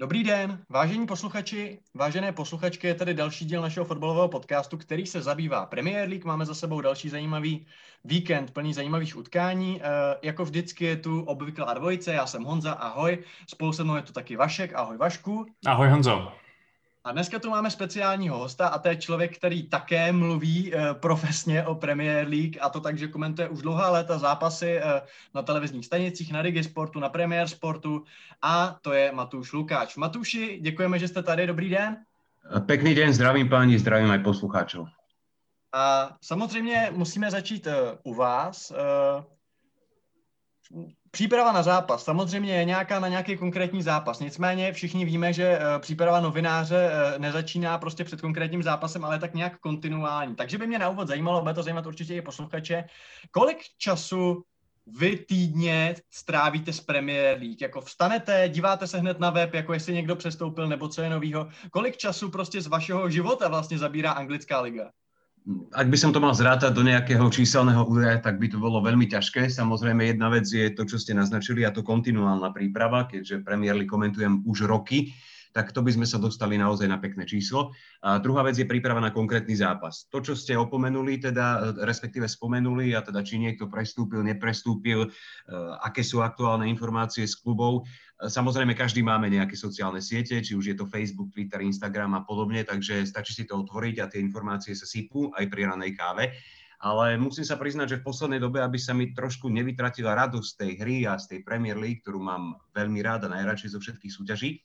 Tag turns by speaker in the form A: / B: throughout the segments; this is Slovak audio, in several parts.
A: Dobrý den, vážení posluchači, vážené posluchačky, je tady další díl našeho fotbalového podcastu, který se zabývá Premier League. Máme za sebou další zajímavý víkend plný zajímavých utkání. E, jako vždycky je tu obvyklá dvojice, já jsem Honza, ahoj. Spolu se mnou je tu taky Vašek, ahoj Vašku.
B: Ahoj Honzo.
A: A dneska tu máme speciálního hosta a to je člověk, který také mluví e, profesně o Premier League a to tak, že komentuje už dlouhá léta zápasy e, na televizních stanicích, na Digi Sportu, na Premier Sportu a to je Matúš Lukáč. Matúši, děkujeme, že jste tady, dobrý den.
C: Pekný den, zdravím páni, zdravím aj poslucháčov.
A: A samozřejmě musíme začít uh, u vás. Příprava na zápas samozřejmě je nějaká na nějaký konkrétní zápas. Nicméně všichni víme, že uh, příprava novináře uh, nezačíná prostě před konkrétním zápasem, ale tak nějak kontinuální. Takže by mě na úvod zajímalo, bude to zajímat určitě i posluchače, kolik času vy týdně strávíte z Premier League? Jako vstanete, díváte se hned na web, jako jestli někdo přestoupil nebo co je novýho. Kolik času prostě z vašeho života vlastně zabírá anglická liga?
C: Ak by som to mal zrátať do nejakého číselného údaja, tak by to bolo veľmi ťažké. Samozrejme, jedna vec je to, čo ste naznačili, a to kontinuálna príprava, keďže Premier komentujem už roky tak to by sme sa dostali naozaj na pekné číslo. A druhá vec je príprava na konkrétny zápas. To, čo ste opomenuli, teda, respektíve spomenuli, a teda či niekto prestúpil, neprestúpil, e, aké sú aktuálne informácie z klubov. E, samozrejme, každý máme nejaké sociálne siete, či už je to Facebook, Twitter, Instagram a podobne, takže stačí si to otvoriť a tie informácie sa sypú aj pri ranej káve ale musím sa priznať, že v poslednej dobe, aby sa mi trošku nevytratila radosť tej hry a z tej Premier League, ktorú mám veľmi rád a najradšej zo všetkých súťaží,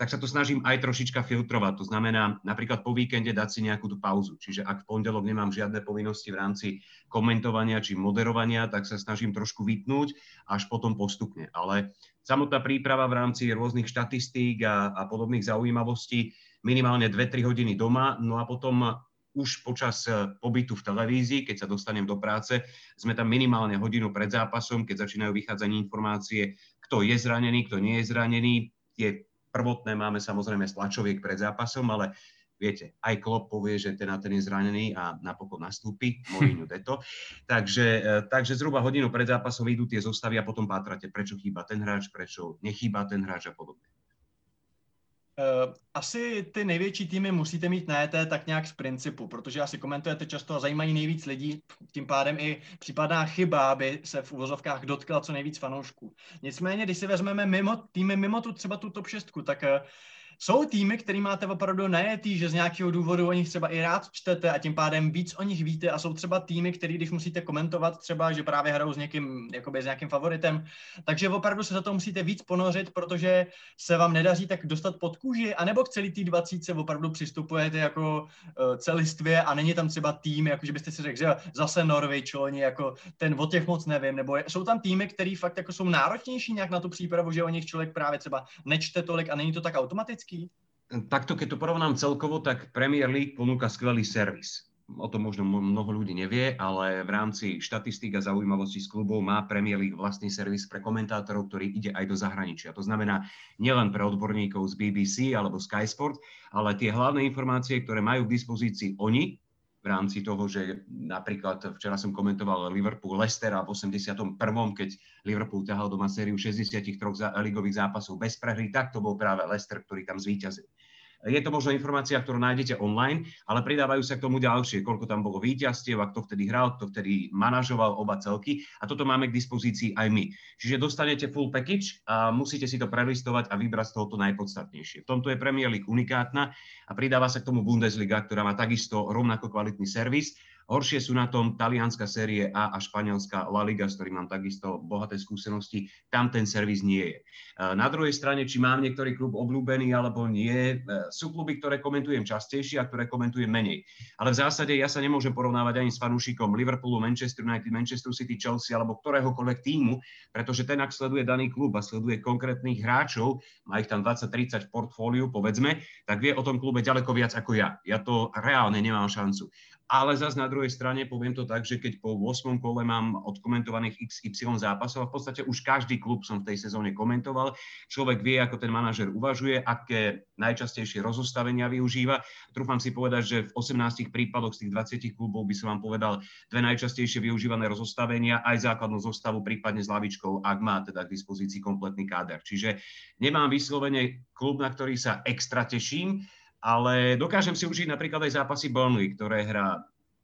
C: tak sa to snažím aj trošička filtrovať. To znamená napríklad po víkende dať si nejakú tú pauzu. Čiže ak v pondelok nemám žiadne povinnosti v rámci komentovania či moderovania, tak sa snažím trošku vytnúť až potom postupne. Ale samotná príprava v rámci rôznych štatistík a, a podobných zaujímavostí minimálne 2-3 hodiny doma, no a potom už počas e, pobytu v televízii, keď sa dostanem do práce, sme tam minimálne hodinu pred zápasom, keď začínajú vychádzať informácie, kto je zranený, kto nie je zranený. Tie prvotné máme samozrejme stlačoviek pred zápasom, ale viete, aj Klopp povie, že ten a ten je zranený a napokon nastúpi, Mourinho deto. Takže, e, takže zhruba hodinu pred zápasom idú tie zostavy a potom pátrate, prečo chýba ten hráč, prečo nechýba ten hráč a podobne.
A: Uh, asi ty největší týmy musíte mít na ET tak nějak z principu, protože asi komentujete často a zajímají nejvíc lidí, tím pádem i případná chyba, aby se v uvozovkách dotkla co nejvíc fanoušků. Nicméně, když si vezmeme mimo týmy, mimo tu třeba tu top 6, tak uh, jsou týmy, který máte opravdu najetý, že z nějakého důvodu o nich třeba i rád čtete a tím pádem víc o nich víte a jsou třeba týmy, který když musíte komentovat třeba, že právě hrajou s někým, jakoby s nějakým favoritem, takže opravdu se za to musíte víc ponořit, protože se vám nedaří tak dostat pod kůži, anebo k celý tý 20 se opravdu přistupujete jako uh, celistvě a není tam třeba tým, jako že byste si řekli, že zase Norwich, oni jako ten o těch moc nevím, nebo jsou tam týmy, které fakt jako jsou náročnější nějak na tu přípravu, že o nich člověk právě třeba nečte tolik a není to tak automaticky?
C: Takto, keď to porovnám celkovo, tak Premier League ponúka skvelý servis. O tom možno mnoho ľudí nevie, ale v rámci štatistík a zaujímavostí z klubov má Premier League vlastný servis pre komentátorov, ktorý ide aj do zahraničia. To znamená nielen pre odborníkov z BBC alebo Sky Sport, ale tie hlavné informácie, ktoré majú k dispozícii oni, v rámci toho, že napríklad včera som komentoval Liverpool Leicester a v 81. keď Liverpool ťahal doma sériu 63 ligových zápasov bez prehry, tak to bol práve Leicester, ktorý tam zvíťazil. Je to možno informácia, ktorú nájdete online, ale pridávajú sa k tomu ďalšie, koľko tam bolo víťazstiev a kto vtedy hral, kto vtedy manažoval oba celky a toto máme k dispozícii aj my. Čiže dostanete full package a musíte si to prelistovať a vybrať z toho to najpodstatnejšie. V tomto je Premier League unikátna a pridáva sa k tomu Bundesliga, ktorá má takisto rovnako kvalitný servis Horšie sú na tom talianská série A a španielská La Liga, s ktorým mám takisto bohaté skúsenosti. Tam ten servis nie je. E, na druhej strane, či mám niektorý klub obľúbený alebo nie, e, sú kluby, ktoré komentujem častejšie a ktoré komentujem menej. Ale v zásade ja sa nemôžem porovnávať ani s fanúšikom Liverpoolu, Manchester United, Manchester City, Chelsea alebo ktoréhokoľvek týmu, pretože ten, ak sleduje daný klub a sleduje konkrétnych hráčov, má ich tam 20-30 v portfóliu, povedzme, tak vie o tom klube ďaleko viac ako ja. Ja to reálne nemám šancu ale zase na druhej strane poviem to tak, že keď po 8. kole mám odkomentovaných XY zápasov a v podstate už každý klub som v tej sezóne komentoval, človek vie, ako ten manažer uvažuje, aké najčastejšie rozostavenia využíva. Trúfam si povedať, že v 18 prípadoch z tých 20 klubov by som vám povedal dve najčastejšie využívané rozostavenia, aj základnú zostavu, prípadne s lavičkou, ak má teda k dispozícii kompletný káder. Čiže nemám vyslovene klub, na ktorý sa extra teším, ale dokážem si užiť napríklad aj zápasy Burnley, ktoré hrá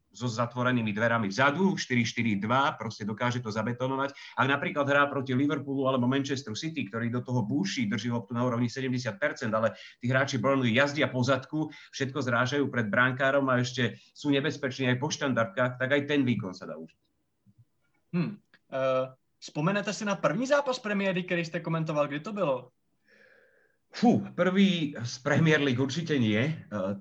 C: so zatvorenými dverami vzadu, 4-4-2, proste dokáže to zabetonovať. Ak napríklad hrá proti Liverpoolu alebo Manchester City, ktorý do toho búši, drží loptu na úrovni 70%, ale tí hráči Burnley jazdia po zadku, všetko zrážajú pred bránkárom a ešte sú nebezpeční aj po štandardkách, tak aj ten výkon sa dá užiť.
A: Hmm. Uh, vzpomenete si na první zápas premiéry, který jste komentoval, kdy to bylo?
C: Fú, prvý z Premier League určite nie,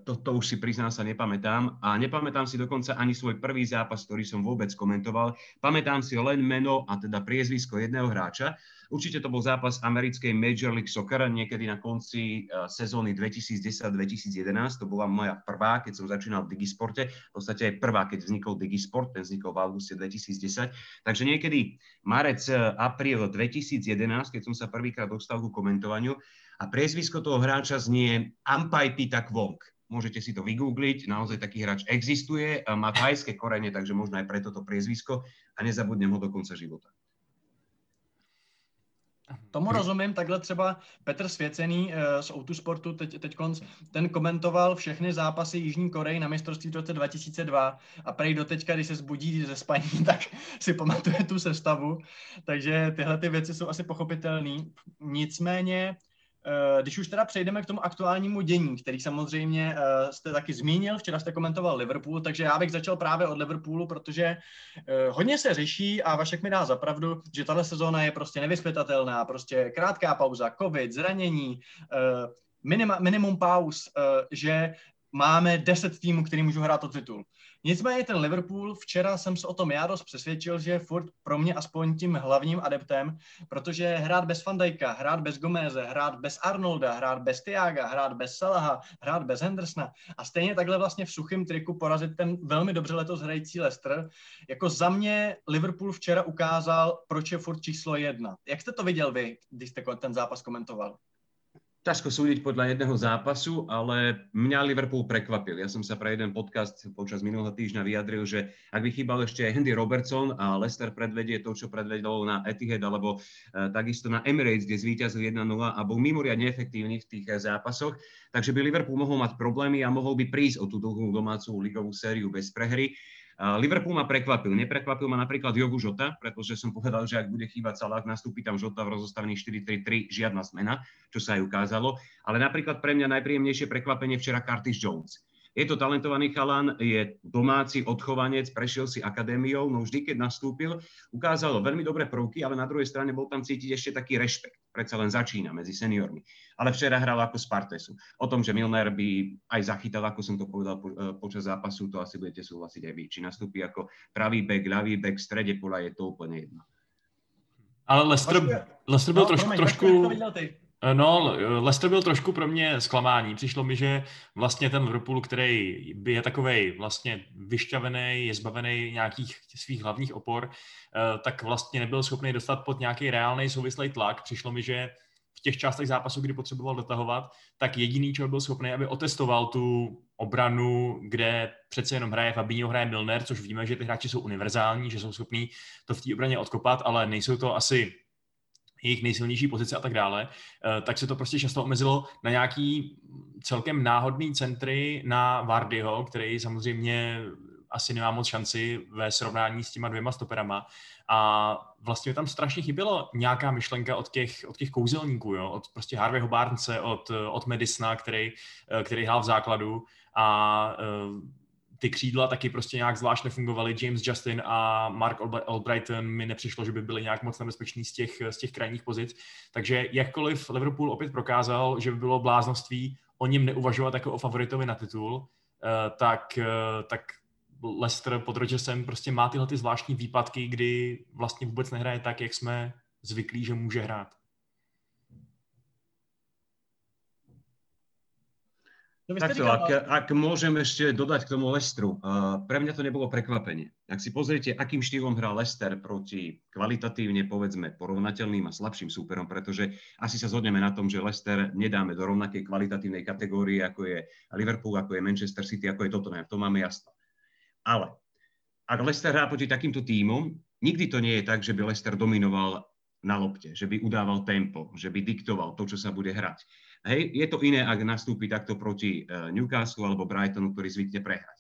C: toto e, už si priznám sa nepamätám a nepamätám si dokonca ani svoj prvý zápas, ktorý som vôbec komentoval. Pamätám si len meno a teda priezvisko jedného hráča. Určite to bol zápas americkej Major League Soccer niekedy na konci e, sezóny 2010-2011. To bola moja prvá, keď som začínal v Digisporte. V podstate aj prvá, keď vznikol Digisport, ten vznikol v auguste 2010. Takže niekedy marec, e, apríl 2011, keď som sa prvýkrát dostal ku komentovaniu, a priezvisko toho hráča znie Ampai Pita Kwong. Môžete si to vygoogliť, naozaj taký hráč existuje, má thajské korene, takže možno aj preto to priezvisko a nezabudnem ho do konca života.
A: Tomu rozumím, takhle třeba Petr Svěcený uh, z Outu Sportu teď, teď konc, ten komentoval všechny zápasy Jižní Koreji na mistrovství v roce 2002 a prej do teďka, když se zbudí ze spaní, tak si pamatuje tu sestavu, takže tyhle ty věci jsou asi pochopitelné. Nicméně Eh, když už teda přejdeme k tomu aktuálnímu dění, který samozřejmě uh, jste taky zmínil, včera jste komentoval Liverpool, takže já bych začal právě od Liverpoolu, protože uh, hodně se řeší a Vašek mi dá zapravdu, že tahle sezóna je prostě nevyspětatelná, prostě krátká pauza, covid, zranění, minima, minimum pauz, že máme 10 týmů, který můžou hrát o titul. Nicméně ten Liverpool, včera jsem se o tom já dost přesvědčil, že je furt pro mě aspoň tím hlavním adeptem, protože hrát bez Fandajka, hrát bez Gomeze, hrát bez Arnolda, hrát bez Tiaga, hrát bez Salaha, hrát bez Hendersona a stejně takhle vlastně v suchém triku porazit ten velmi dobře letos hrající Leicester. Jako za mě Liverpool včera ukázal, proč je furt číslo jedna. Jak jste to viděl vy, když jste ten zápas komentoval?
C: Ťažko súdiť podľa jedného zápasu, ale mňa Liverpool prekvapil. Ja som sa pre jeden podcast počas minulého týždňa vyjadril, že ak by chýbal ešte Andy Robertson a Leicester predvedie to, čo predvedol na Etihad alebo e, takisto na Emirates, kde zvíťazil 1-0 a bol mimoriadne efektívny v tých e, zápasoch, takže by Liverpool mohol mať problémy a mohol by prísť o tú dlhú domácu ligovú sériu bez prehry. Liverpool ma prekvapil. Neprekvapil ma napríklad Jogu Žota, pretože som povedal, že ak bude chýbať Salah, nastúpi tam Žota v rozostavení 4-3-3, žiadna zmena, čo sa aj ukázalo. Ale napríklad pre mňa najpríjemnejšie prekvapenie včera Curtis Jones. Je to talentovaný chalan, je domáci odchovanec, prešiel si akadémiou, no vždy, keď nastúpil, ukázal veľmi dobré prvky, ale na druhej strane bol tam cítiť ešte taký rešpekt. Predsa len začína medzi seniormi. Ale včera hral ako Spartesu. O tom, že Milner by aj zachytal, ako som to povedal po, e, počas zápasu, to asi budete súhlasiť aj vy. Či nastúpi ako pravý back, ľavý back, v strede pola je to úplne jedno.
B: Ale Lester, Lester byl no, trošku, promiň, trošku, Eh, no, Leicester byl trošku pro mě zklamání. Přišlo mi, že vlastně ten Liverpool, který je takovej vlastně vyšťavený, je zbavený nějakých svých hlavních opor, eh, tak vlastně nebyl schopný dostat pod nějaký reálný souvislý tlak. Přišlo mi, že v těch částech zápasu, kdy potřeboval dotahovat, tak jediný, čeho byl schopný, aby otestoval tu obranu, kde přece jenom hraje Fabinho, hraje Milner, což víme, že ty hráči jsou univerzální, že jsou schopní to v té obraně odkopat, ale nejsou to asi jejich nejsilnější pozice a tak dále, eh, tak se to prostě často omezilo na nějaký celkem náhodný centry na Vardyho, který samozřejmě asi nemá moc šanci ve srovnání s těma dvěma stoperama. A vlastně tam strašně chybělo nějaká myšlenka od těch, od těch kouzelníků, jo? od prostě Harveyho Barnce, od, od Medisna, který, eh, který hrál v základu a eh, ty křídla taky prostě nějak zvlášť nefungovaly. James Justin a Mark Albrighton mi nepřišlo, že by byli nějak moc nebezpeční z těch, z těch krajních pozic. Takže jakkoliv Liverpool opět prokázal, že by bylo bláznoství o něm neuvažovat jako o favoritovi na titul, eh, tak, eh, tak Leicester pod Rodgersem prostě má tyhle ty zvláštní výpadky, kdy vlastně vůbec nehraje tak, jak jsme zvyklí, že může hrát.
C: Takto, ak, ak môžem ešte dodať k tomu Lestru, uh, pre mňa to nebolo prekvapenie. Ak si pozriete, akým štýlom hral Lester proti kvalitatívne, povedzme, porovnateľným a slabším súperom, pretože asi sa zhodneme na tom, že Lester nedáme do rovnakej kvalitatívnej kategórie, ako je Liverpool, ako je Manchester City, ako je Tottenham. To máme jasno. Ale ak Lester hrá proti takýmto tímom, nikdy to nie je tak, že by Lester dominoval na lopte, že by udával tempo, že by diktoval to, čo sa bude hrať. Hej, je to iné, ak nastúpi takto proti eh, Newcastle alebo Brightonu, ktorý zvykne prehrať.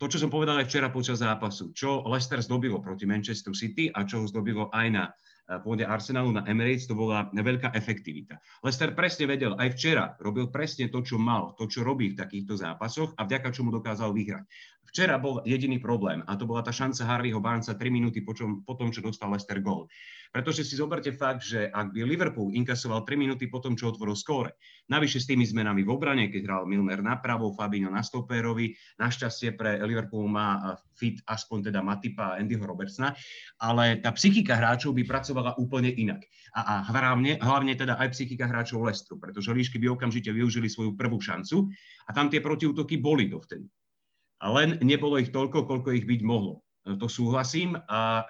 C: To, čo som povedal aj včera počas zápasu, čo Leicester zdobilo proti Manchester City a čo ho zdobilo aj na eh, pôde Arsenalu na Emirates, to bola veľká efektivita. Leicester presne vedel, aj včera robil presne to, čo mal, to, čo robí v takýchto zápasoch a vďaka čomu dokázal vyhrať. Včera bol jediný problém a to bola tá šanca Harveyho Barnesa 3 minúty po, čom, po tom, čo dostal Leicester gól. Pretože si zoberte fakt, že ak by Liverpool inkasoval 3 minúty po tom, čo otvoril skóre, navyše s tými zmenami v obrane, keď hral Milner napravo, Fabinho na stoperovi, našťastie pre Liverpool má fit aspoň teda Matipa a Andyho Robertsona, ale tá psychika hráčov by pracovala úplne inak. A, a hlavne, hlavne teda aj psychika hráčov Lestru, pretože Líšky by okamžite využili svoju prvú šancu a tam tie protiútoky boli dovtedy. Len nebolo ich toľko, koľko ich byť mohlo. To súhlasím a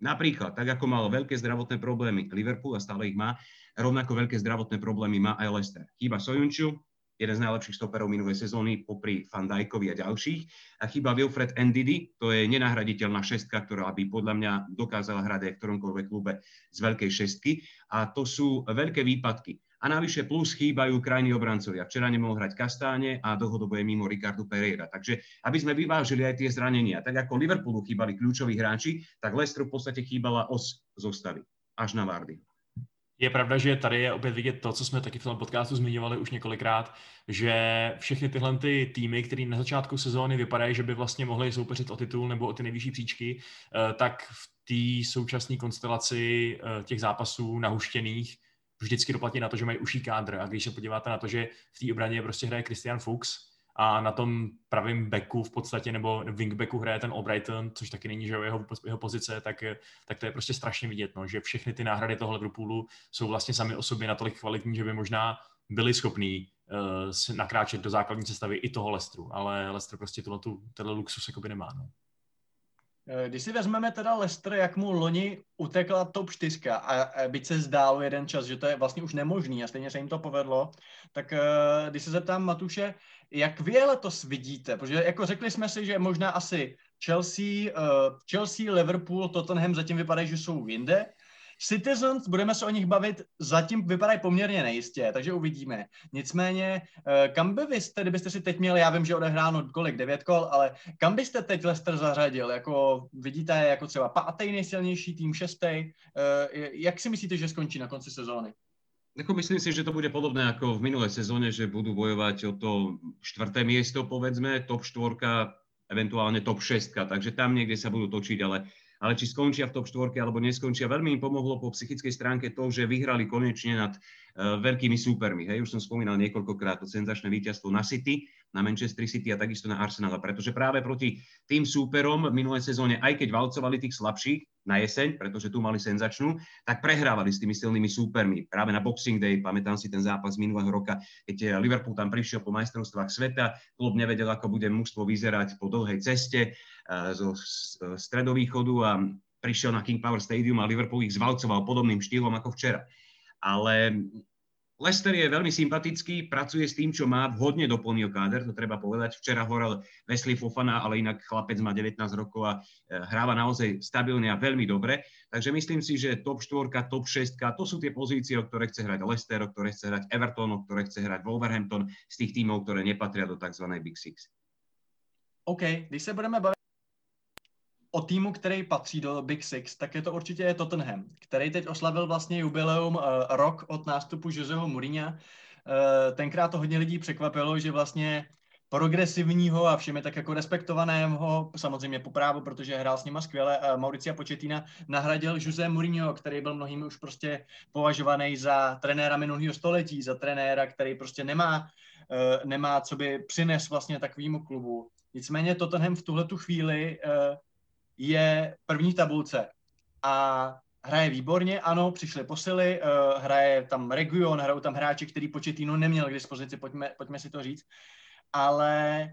C: Napríklad, tak ako mal veľké zdravotné problémy Liverpool a stále ich má, rovnako veľké zdravotné problémy má aj Leicester. Chýba Sojunču, jeden z najlepších stoperov minulej sezóny popri Van Dijkovi a ďalších. A chýba Wilfred Ndidi, to je nenahraditeľná šestka, ktorá by podľa mňa dokázala hrať aj v ktoromkoľvek klube z veľkej šestky. A to sú veľké výpadky a navyše plus chýbajú krajní obrancovia. Včera nemohol hrať Kastáne a dlhodobo je mimo Ricardo Pereira. Takže aby sme vyvážili aj tie zranenia, tak ako Liverpoolu chýbali kľúčoví hráči, tak Leicester v podstate chýbala os zostavy až na Vardy.
B: Je pravda, že tady je opět vidět to, co jsme taky v tom podcastu zmiňovali už několikrát, že všechny tyhle ty týmy, které na začátku sezóny vypadají, že by vlastně mohly soupeřit o titul nebo o ty nejvyšší příčky, eh, tak v té současné konstelaci eh, těch zápasů nahuštěných vždycky doplatí na to, že mají uší kádr. A když se podíváte na to, že v té obraně prostě hraje Christian Fuchs a na tom pravém backu v podstatě, nebo wingbacku hraje ten Albrighton, což taky není že jeho, jeho pozice, tak, tak to je prostě strašně vidět, no, že všechny ty náhrady toho Liverpoolu jsou vlastně sami o sobě natolik kvalitní, že by možná byli schopní uh, nakráčet do základní sestavy i toho Lestru, ale Lester prostě tuhle, tu, tenhle luxus jakoby nemá. No.
A: Eh, když si vezmeme teda Lester, jak mu loni utekla top 4 a byť se zdálo jeden čas, že to je vlastně už nemožný a stejně se jim to povedlo, tak eh, když se zeptám Matuše, jak vy letos vidíte, protože jako řekli jsme si, že možná asi Chelsea, eh, Chelsea, Liverpool, Tottenham zatím vypadají, že jsou jinde, Citizens, budeme se o nich bavit, zatím vypadají poměrně nejistě, takže uvidíme. Nicméně, eh, kam by vy kdybyste si teď měli, já vím, že odehráno kolik, devět kol, ale kam byste teď Leicester zařadil? Jako, vidíte jako třeba pátý nejsilnější tým, šestý? Eh, jak si myslíte, že skončí na konci sezóny?
C: Ako myslím si, že to bude podobné ako v minulej sezóne, že budú bojovať o to štvrté miesto, povedzme, top štvorka, eventuálne top šestka, takže tam niekde sa budú točiť, ale ale či skončia v top 4 alebo neskončia. Veľmi im pomohlo po psychickej stránke to, že vyhrali konečne nad uh, veľkými súpermi. Hej, už som spomínal niekoľkokrát to senzačné víťazstvo na City, na Manchester City a takisto na Arsenal, pretože práve proti tým súperom v minulej sezóne, aj keď valcovali tých slabších na jeseň, pretože tu mali senzačnú, tak prehrávali s tými silnými súpermi. Práve na Boxing Day, pamätám si ten zápas minulého roka, keď Liverpool tam prišiel po majstrovstvách sveta, klub nevedel, ako bude mužstvo vyzerať po dlhej ceste zo stredovýchodu a prišiel na King Power Stadium a Liverpool ich zvalcoval podobným štýlom ako včera. Ale Lester je veľmi sympatický, pracuje s tým, čo má, vhodne doplnil káder, to treba povedať. Včera horel Wesley Fofana, ale inak chlapec má 19 rokov a e, hráva naozaj stabilne a veľmi dobre. Takže myslím si, že top 4, top 6, to sú tie pozície, o ktoré chce hrať Leicester, o ktoré chce hrať Everton, o ktoré chce hrať Wolverhampton, z tých tímov, ktoré nepatria do tzv. Big Six.
A: OK, když se budeme bavit o týmu, který patří do Big Six, tak je to určitě Tottenham, který teď oslavil vlastně jubileum uh, rok od nástupu Joseho Mourinha. Uh, tenkrát to hodně lidí překvapilo, že vlastně progresivního a všemi tak jako respektovaného, samozřejmě po právu, protože hrál s nima skvěle, uh, Mauricia Početina nahradil Jose Mourinho, který byl mnohými už prostě považovaný za trenéra minulého století, za trenéra, který prostě nemá, nemá co by přines vlastně takovému klubu. Nicméně Tottenham v tuhle tu chvíli je první tabulce. A hraje výborně, ano, přišly posily, uh, hraje tam region, hrajou tam hráči, který Početino neměl k dispozici, pojďme, pojďme si to říct, ale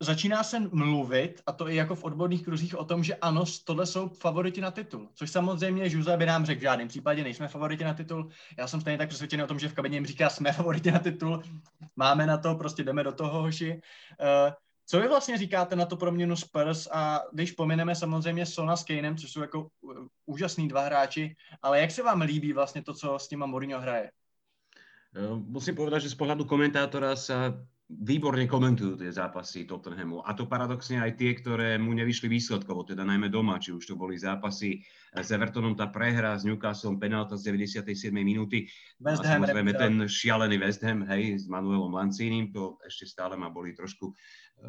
A: začíná se mluvit, a to i jako v odborných kruzích, o tom, že ano, tohle jsou favoriti na titul. Což samozřejmě Žuza by nám řekl, v žádném případě nejsme favoriti na titul. Já jsem stejně tak přesvědčený o tom, že v kabině jim říká, jsme favoriti na titul, máme na to, prostě jdeme do toho, hoši. Uh, co vy vlastně říkáte na to proměnu Spurs a když pomineme samozřejmě Sona s Kanem, což jsou jako úžasní dva hráči, ale jak se vám líbí vlastně to, co s nima Mourinho hraje?
C: Musím povedať, že z pohľadu komentátora sa výborne komentujú tie zápasy Tottenhamu. A to paradoxne aj tie, ktoré mu nevyšli výsledkovo, teda najmä doma, či už to boli zápasy s Evertonom, tá prehra s Newcastle, penálta z 97. minúty. West a samozrejme ten šialený West Ham, hej, s Manuelom Lancínim, to ešte stále ma boli trošku e,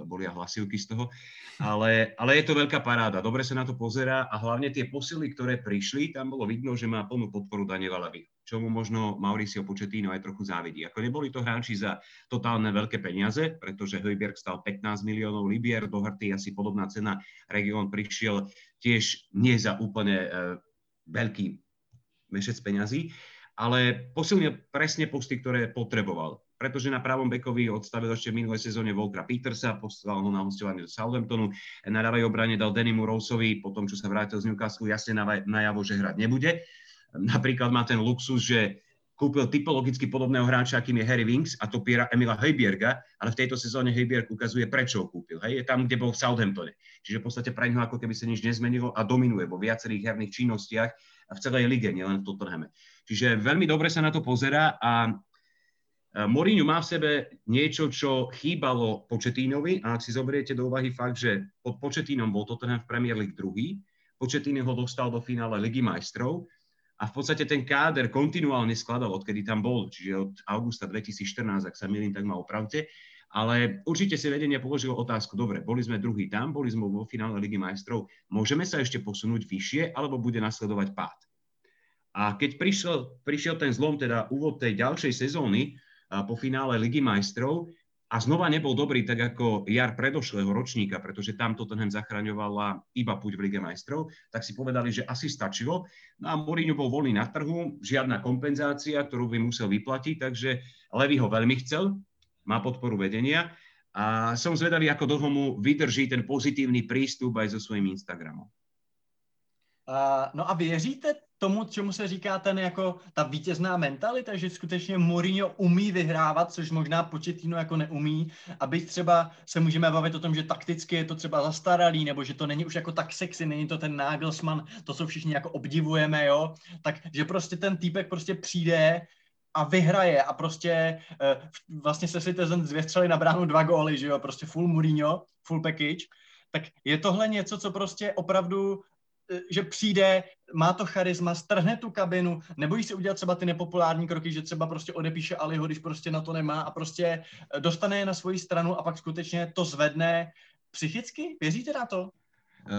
C: bolia hlasivky z toho. Ale, ale je to veľká paráda, dobre sa na to pozerá a hlavne tie posily, ktoré prišli, tam bolo vidno, že má plnú podporu Daniela Levy čomu možno Mauricio Pochettino aj trochu závidí. Ako neboli to hráči za totálne veľké peniaze, pretože Hojberg stal 15 miliónov libier, dohrtý asi podobná cena, Region prišiel tiež nie za úplne e, veľký mešec peňazí, ale posilnil presne posty, ktoré potreboval. Pretože na pravom bekovi odstavil ešte v minulej sezóne Volkra Petersa, poslal ho na hostovanie do Southamptonu, na ľavej obrane dal Denimu Roseovi, po tom, čo sa vrátil z Newcastle, jasne najavo, že hrať nebude Napríklad má ten luxus, že kúpil typologicky podobného hráča, akým je Harry Winks a to Piera Emila Hejbierga, ale v tejto sezóne Hejbierg ukazuje, prečo ho kúpil. Hej? Je tam, kde bol v Southamptone. Čiže v podstate pre ňoho ako keby sa nič nezmenilo a dominuje vo viacerých herných činnostiach a v celej lige, nielen v Tottenhame. Čiže veľmi dobre sa na to pozera a Mourinho má v sebe niečo, čo chýbalo Početínovi a ak si zoberiete do úvahy fakt, že pod Početínom bol Tottenham v Premier League druhý, Početín ho dostal do finále Ligy majstrov a v podstate ten káder kontinuálne skladal, odkedy tam bol, čiže od augusta 2014, ak sa milím, tak ma opravte. Ale určite si vedenie položilo otázku, dobre, boli sme druhý tam, boli sme vo finále Ligy majstrov, môžeme sa ešte posunúť vyššie, alebo bude nasledovať pád? A keď prišiel, prišiel ten zlom, teda úvod tej ďalšej sezóny po finále Ligy majstrov, a znova nebol dobrý tak ako jar predošlého ročníka, pretože tam Tottenham zachraňovala iba púť v Lige majstrov, tak si povedali, že asi stačilo. No a Mourinho bol voľný na trhu, žiadna kompenzácia, ktorú by musel vyplatiť, takže Levy ho veľmi chcel, má podporu vedenia a som zvedavý, ako dlho mu vydrží ten pozitívny prístup aj so svojím Instagramom.
A: Uh, no a věříte tomu, čemu se říká ten jako ta vítězná mentalita, že skutečně Mourinho umí vyhrávat, což možná Početino jako neumí, aby třeba se můžeme bavit o tom, že takticky je to třeba zastaralý, nebo že to není už jako tak sexy, není to ten Nagelsmann, to, co všichni jako obdivujeme, jo, tak že prostě ten týpek prostě přijde a vyhraje a prostě uh, vlastně se Citizen zvěstřeli na bránu dva góly, že jo, prostě full Mourinho, full package, tak je tohle něco, co prostě opravdu že přijde, má to charisma, strhne tu kabinu, nebojí se udělat třeba ty nepopulární kroky, že třeba prostě odepíše Aliho, když prostě na to nemá a prostě e, dostane je na svoji stranu a pak skutečně to zvedne psychicky? Věříte na to?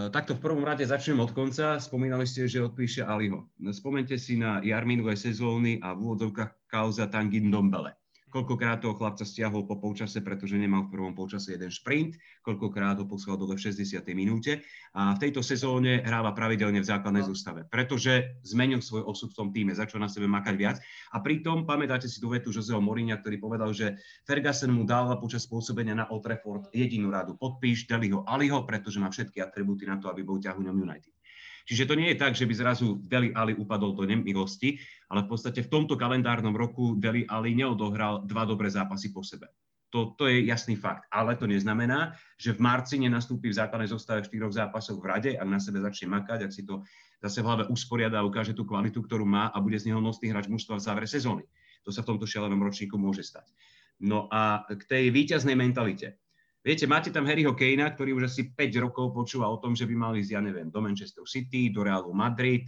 C: E, takto v prvom rade začnem od konca. Spomínali ste, že odpíše Aliho. Spomente si na jar minulé sezóny a v úvodzovkách kauza Tangin Dombele. Koľkokrát toho chlapca stiahol po polčase, pretože nemal v prvom polčase jeden šprint, koľkokrát ho poslal dole v 60. minúte a v tejto sezóne hráva pravidelne v základnej no. zostave, pretože zmenil svoj osud v tom týme, začal na sebe makať viac a pritom pamätáte si tú vetu Joseho Morinia, ktorý povedal, že Ferguson mu dal počas pôsobenia na Old Trafford jedinú radu, podpíš Deliho Aliho, pretože má všetky atribúty na to, aby bol ťahuňom United. Čiže to nie je tak, že by zrazu Deli Ali upadol do nemilosti, ale v podstate v tomto kalendárnom roku Deli Ali neodohral dva dobré zápasy po sebe. To, to je jasný fakt. Ale to neznamená, že v marci nenastúpi v základnej zostave štyroch zápasoch v rade, ak na sebe začne makať, ak si to zase v hlave usporiada a ukáže tú kvalitu, ktorú má a bude z neho nosný hráč mužstva v závere sezóny. To sa v tomto šialenom ročníku môže stať. No a k tej víťaznej mentalite. Viete, máte tam Harryho Kanea, ktorý už asi 5 rokov počúva o tom, že by mali ísť, ja neviem, do Manchester City, do Realu Madrid,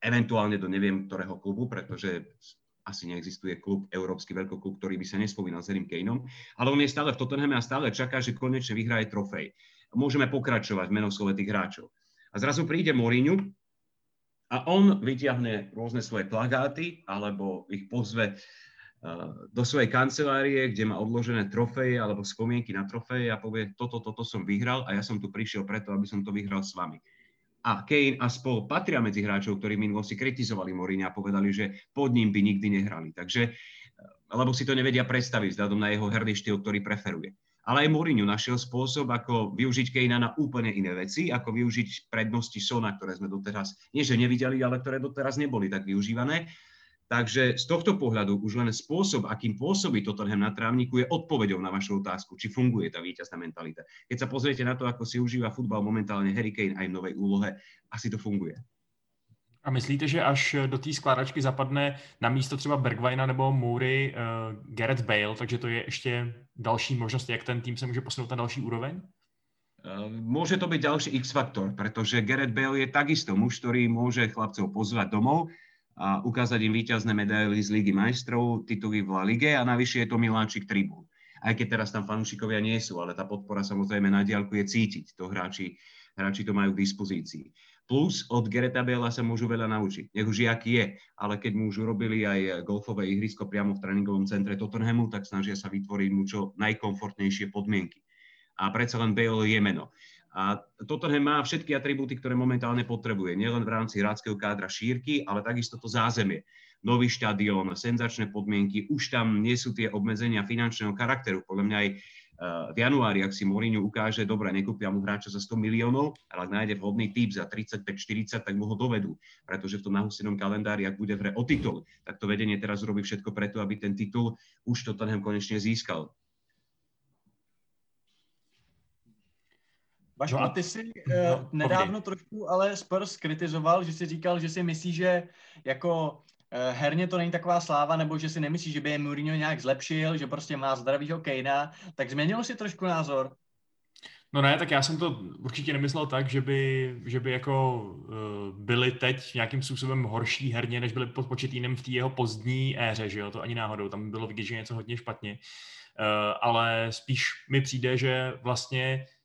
C: eventuálne do neviem ktorého klubu, pretože asi neexistuje klub, európsky veľkoklub, ktorý by sa nespomínal s Harrym Kaneom, ale on je stále v Tottenhame a stále čaká, že konečne vyhraje trofej. Môžeme pokračovať v menoslove tých hráčov. A zrazu príde Mourinho a on vyťahne rôzne svoje plagáty alebo ich pozve do svojej kancelárie, kde má odložené trofeje alebo spomienky na trofeje a povie, toto, toto som vyhral a ja som tu prišiel preto, aby som to vyhral s vami. A Kane a spol patria medzi hráčov, ktorí minulosti kritizovali Mourinho a povedali, že pod ním by nikdy nehrali. Takže, lebo si to nevedia predstaviť vzhľadom na jeho herný štýl, ktorý preferuje. Ale aj Mourinho našiel spôsob, ako využiť Kejna na úplne iné veci, ako využiť prednosti Sona, ktoré sme doteraz, nie že nevideli, ale ktoré doteraz neboli tak využívané. Takže z tohto pohľadu už len spôsob, akým pôsobí Tottenham na trávniku, je odpovedou na vašu otázku, či funguje tá víťazná mentalita. Keď sa pozriete na to, ako si užíva futbal momentálne Harry Kane aj v novej úlohe, asi to funguje.
B: A myslíte, že až do té skládačky zapadne na místo třeba Bergvajna nebo Moody uh, Gareth Bale, takže to je ještě další možnost, jak ten tým se může posunout na další úroveň?
C: Môže to byť ďalší X-faktor, pretože Gareth Bale je takisto muž, ktorý môže chlapcov pozvať domov a ukázať im víťazné medaily z Ligy majstrov, tituly v La Lige a navyše je to Miláčik tribún. Aj keď teraz tam fanúšikovia nie sú, ale tá podpora samozrejme na diálku je cítiť. To hráči, hráči to majú k dispozícii. Plus od Gereta Bela sa môžu veľa naučiť. Nech už aký je, ale keď mu už urobili aj golfové ihrisko priamo v tréningovom centre Tottenhamu, tak snažia sa vytvoriť mu čo najkomfortnejšie podmienky. A predsa len Bale je meno. A Tottenham má všetky atribúty, ktoré momentálne potrebuje. Nielen v rámci hráckého kádra šírky, ale takisto to zázemie. Nový štadión, senzačné podmienky, už tam nie sú tie obmedzenia finančného charakteru. Podľa mňa aj eh, v januári, ak si Mourinho ukáže, dobre, nekúpia mu hráča za 100 miliónov, ale ak nájde vhodný typ za 35-40, tak mu ho dovedú. Pretože v tom nahusenom kalendári, ak bude v hre o titul, tak to vedenie teraz robí všetko preto, aby ten titul už Tottenham konečne získal.
A: Vašku, no ty si uh, no, nedávno trošku ale Spurs kritizoval, že si říkal, že si myslí, že jako uh, herně to není taková sláva, nebo že si nemyslí, že by je Mourinho nějak zlepšil, že prostě má zdravýho Kejna, tak změnil si trošku názor?
B: No ne, tak já jsem to určitě nemyslel tak, že by, že by jako uh, byli teď nějakým způsobem horší herně, než byli pod početínem v té jeho pozdní éře, že jo, to ani náhodou, tam bylo vidět, že něco hodně špatně. Uh, ale spíš mi přijde, že vlastně Eh,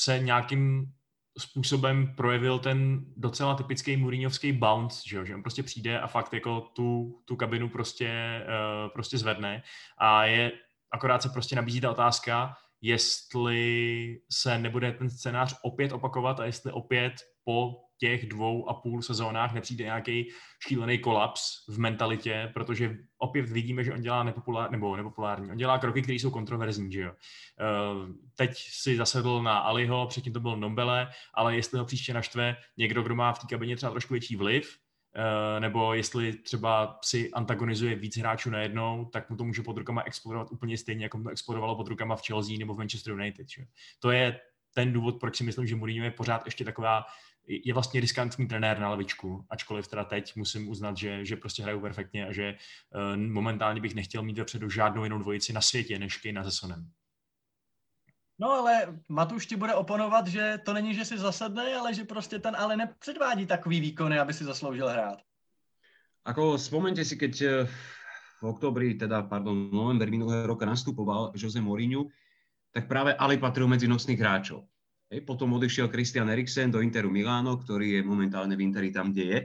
B: se nějakým způsobem projevil ten docela typický Mourinhovský bounce, že, že on prostě přijde a fakt jako tu, tu kabinu prostě, uh, prostě zvedne. A je, akorát se prostě nabízí ta otázka, jestli se nebude ten scénář opět opakovat a jestli opět po těch dvou a půl sezónách nepřijde nějaký šílený kolaps v mentalitě, protože opět vidíme, že on dělá nepopulár, nebo nepopulární, on dělá kroky, které jsou kontroverzní, že jo. Eh, teď si zasedl na Aliho, předtím to byl Nombele, ale jestli ho příště naštve někdo, kdo má v té kabině třeba trošku větší vliv, eh, nebo jestli třeba si antagonizuje víc hráčů najednou, tak mu to může pod rukama explodovat úplně stejně, jako mu to explodovalo pod rukama v Chelsea nebo v Manchester United. Že? To je ten důvod, proč si myslím, že Mourinho je pořád ještě taková je vlastně riskantní trenér na levičku, ačkoliv teda teď musím uznat, že, že prostě hrajou perfektně a že uh, momentálně bych nechtěl mít vepředu žádnou jinou dvojici na světě než Kejna se Sonem.
A: No ale Matuš ti bude oponovat, že to není, že si zasedne, ale že prostě ten ale nepředvádí takový výkony, aby si zasloužil hrát.
C: Ako spomente si, keď eh, v oktobri, teda, pardon, november minulého roka nastupoval Jose Mourinho, tak práve Ali patril medzi nosných hráčov. Hej, potom odišiel Christian Eriksen do Interu Miláno, ktorý je momentálne v Interi tam, kde je.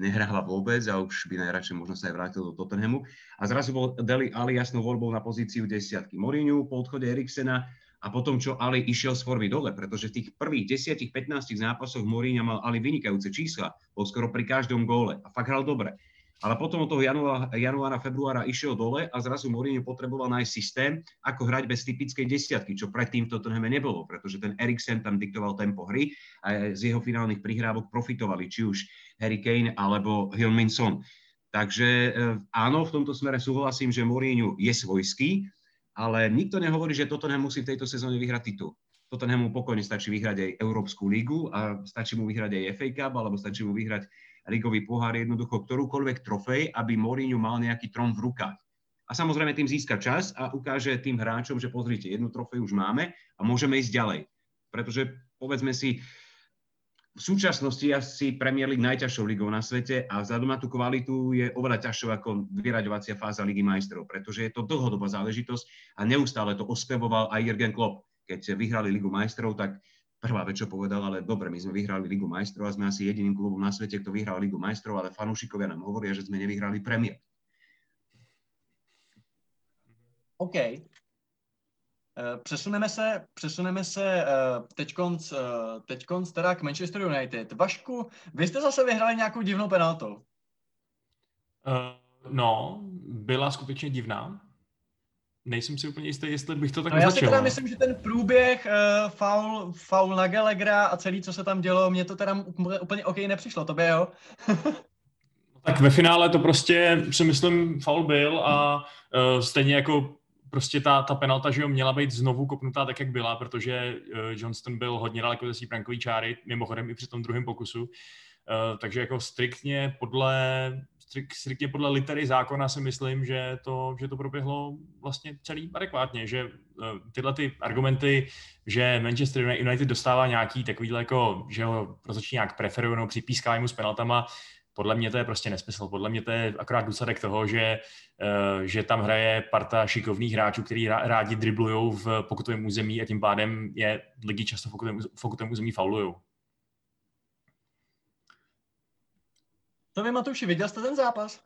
C: Nehráva vôbec a už by najradšej možno sa aj vrátil do Tottenhamu. A zrazu bol Deli Ali jasnou voľbou na pozíciu desiatky. Mourinho po odchode Eriksena a potom, čo Ali išiel z formy dole, pretože v tých prvých 10-15 zápasoch Mourinho mal Ali vynikajúce čísla, bol skoro pri každom góle a fakt hral dobre. Ale potom od toho januára, januára, februára išiel dole a zrazu Mourinho potreboval nájsť systém, ako hrať bez typickej desiatky, čo predtým v Tottenhame nebolo, pretože ten Eriksen tam diktoval tempo hry a z jeho finálnych prihrávok profitovali či už Harry Kane alebo Hilminson. Takže e, áno, v tomto smere súhlasím, že Mourinho je svojský, ale nikto nehovorí, že Tottenham musí v tejto sezóne vyhrať titul. Tottenhamu pokojne stačí vyhrať aj Európsku lígu a stačí mu vyhrať aj FA Cup, alebo stačí mu vyhrať ligový pohár, jednoducho ktorúkoľvek trofej, aby Mourinho mal nejaký trón v rukách. A samozrejme tým získa čas a ukáže tým hráčom, že pozrite, jednu trofej už máme a môžeme ísť ďalej. Pretože povedzme si, v súčasnosti asi Premier League najťažšou ligou na svete a vzhľadom na tú kvalitu je oveľa ťažšou ako vyraďovacia fáza Ligy majstrov, pretože je to dlhodobá záležitosť a neustále to ospevoval aj Jürgen Klopp. Keď vyhrali Ligu majstrov, tak prvá vec, čo povedal, ale dobre, my sme vyhrali Ligu majstrov a sme asi jediným klubom na svete, kto vyhral Ligu majstrov, ale fanúšikovia nám hovoria, že sme nevyhrali Premier.
A: OK. Uh, přesuneme se, přesuneme se uh, teďkonc, uh, teďkonc teda k Manchester United. Vašku, vy jste zase vyhrali nějakou divnou penaltou. Uh,
B: no, byla skutečně divná nejsem si úplně jistý, jestli bych to tak
A: no, Já si teda myslím, že ten průběh uh, faul, faul na Gallagera a celý, co se tam dělo, mě to teda úplně OK nepřišlo, to by jo.
B: tak ve finále to prostě si myslím faul byl a uh, stejně jako prostě ta, ta penalta, že jo, měla být znovu kopnutá tak, jak byla, protože uh, Johnston byl hodně daleko ze prankový čáry, mimochodem i při tom druhém pokusu. Uh, takže jako striktně podle striktně podle litery zákona si myslím, že to, že to proběhlo vlastně celý adekvátně, že uh, tyhle ty argumenty, že Manchester United dostává nějaký takový jako, že ho rozhodčí nějak preferují nebo připískávají mu s penaltama, podle mě to je prostě nesmysl. Podle mě to je akorát důsledek toho, že, uh, že tam hraje parta šikovných hráčů, kteří rádi driblují v pokutovém území a tím pádem je lidi často v pokutovém území faulují.
A: To vy, Matuši, viděl jste ten zápas?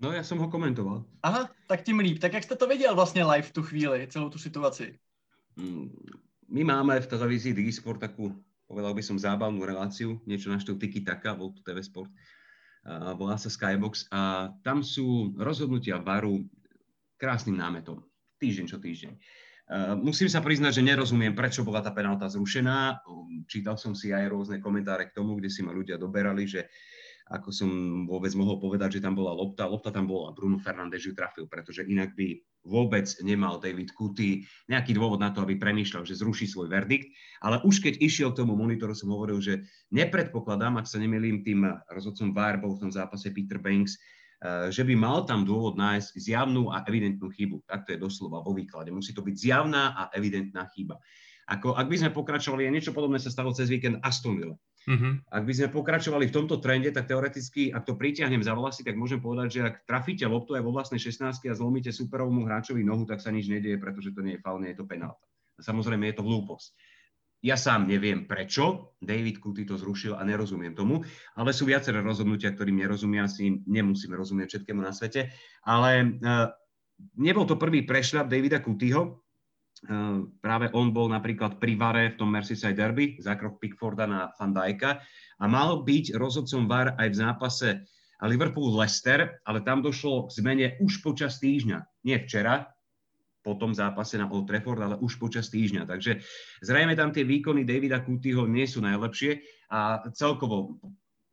C: No, já jsem ho komentoval.
A: Aha, tak tím líp. Tak jak jste to viděl vlastně live v tu chvíli, celou tu situaci?
C: Mm, my máme v televízii Digisport takú, povedal by som, zábavnú reláciu, niečo na štýl Tiki Taka, bol tu TV Sport, a volá sa Skybox a tam sú rozhodnutia VARu krásnym námetom. Týždeň čo týždeň. Uh, musím sa priznať, že nerozumiem, prečo bola tá penálta zrušená. Čítal som si aj rôzne komentáre k tomu, kde si ma ľudia doberali, že ako som vôbec mohol povedať, že tam bola lopta. Lopta tam bola, Bruno Fernández ju trafil, pretože inak by vôbec nemal David Kuty nejaký dôvod na to, aby premýšľal, že zruší svoj verdikt. Ale už keď išiel k tomu monitoru, som hovoril, že nepredpokladám, ak sa nemýlim, tým rozhodcom VAR bol v tom zápase Peter Banks, eh, že by mal tam dôvod nájsť zjavnú a evidentnú chybu. Tak to je doslova vo výklade. Musí to byť zjavná a evidentná chyba. Ako, ak by sme pokračovali, niečo podobné sa stalo cez víkend Aston Villa. Mm-hmm. Ak by sme pokračovali v tomto trende, tak teoreticky, ak to pritiahnem za vlasy, tak môžem povedať, že ak trafíte loptu aj vo vlastnej 16 a zlomíte superovému hráčovi nohu, tak sa nič nedieje, pretože to nie je faul, nie je to penálta. Samozrejme je to hlúposť. Ja sám neviem prečo David Kuty to zrušil a nerozumiem tomu, ale sú viaceré rozhodnutia, ktorým nerozumia, si nemusíme rozumieť všetkému na svete, ale uh, nebol to prvý prešľap Davida Kutyho, práve on bol napríklad pri Vare v tom Merseyside Derby, zákrok Pickforda na Van Dijka a mal byť rozhodcom VAR aj v zápase Liverpool-Leicester, ale tam došlo k zmene už počas týždňa. Nie včera, po tom zápase na Old Trafford, ale už počas týždňa. Takže zrejme tam tie výkony Davida Kutyho nie sú najlepšie a celkovo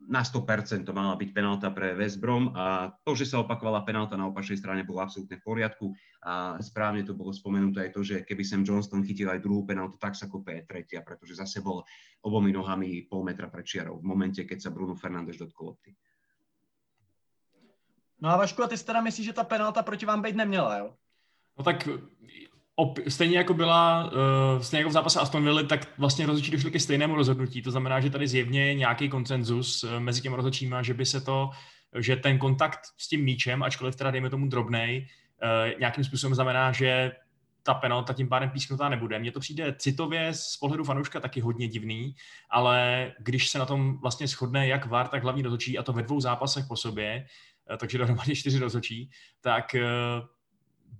C: na 100% to mala byť penálta pre West Brom a to, že sa opakovala penálta na opačnej strane, bolo absolútne v poriadku a správne to bolo spomenuté aj to, že keby Sam Johnston chytil aj druhú penáltu, tak sa kope aj tretia, pretože zase bol obomi nohami pol metra pred čiarou v momente, keď sa Bruno Fernández dotkol lopty.
A: No a Vašku, a ty teda myslíš, že ta penalta proti vám být neměla, jo?
B: No tak op, stejně jako byla, uh, stejně jako v zápase Aston Villa, tak vlastně rozhodčí došli ke stejnému rozhodnutí. To znamená, že tady zjevně je nějaký koncenzus uh, mezi těmi rozhodčíma, že by se to, že ten kontakt s tím míčem, ačkoliv teda dejme tomu drobnej, uh, nějakým způsobem znamená, že ta penalta tím pádem písknutá nebude. Mně to přijde citově z pohledu fanouška taky hodně divný, ale když se na tom vlastně shodne jak VAR, tak hlavní rozhodčí, a to ve dvou zápasech po sobě, takže dohromady čtyři rozhodčí, tak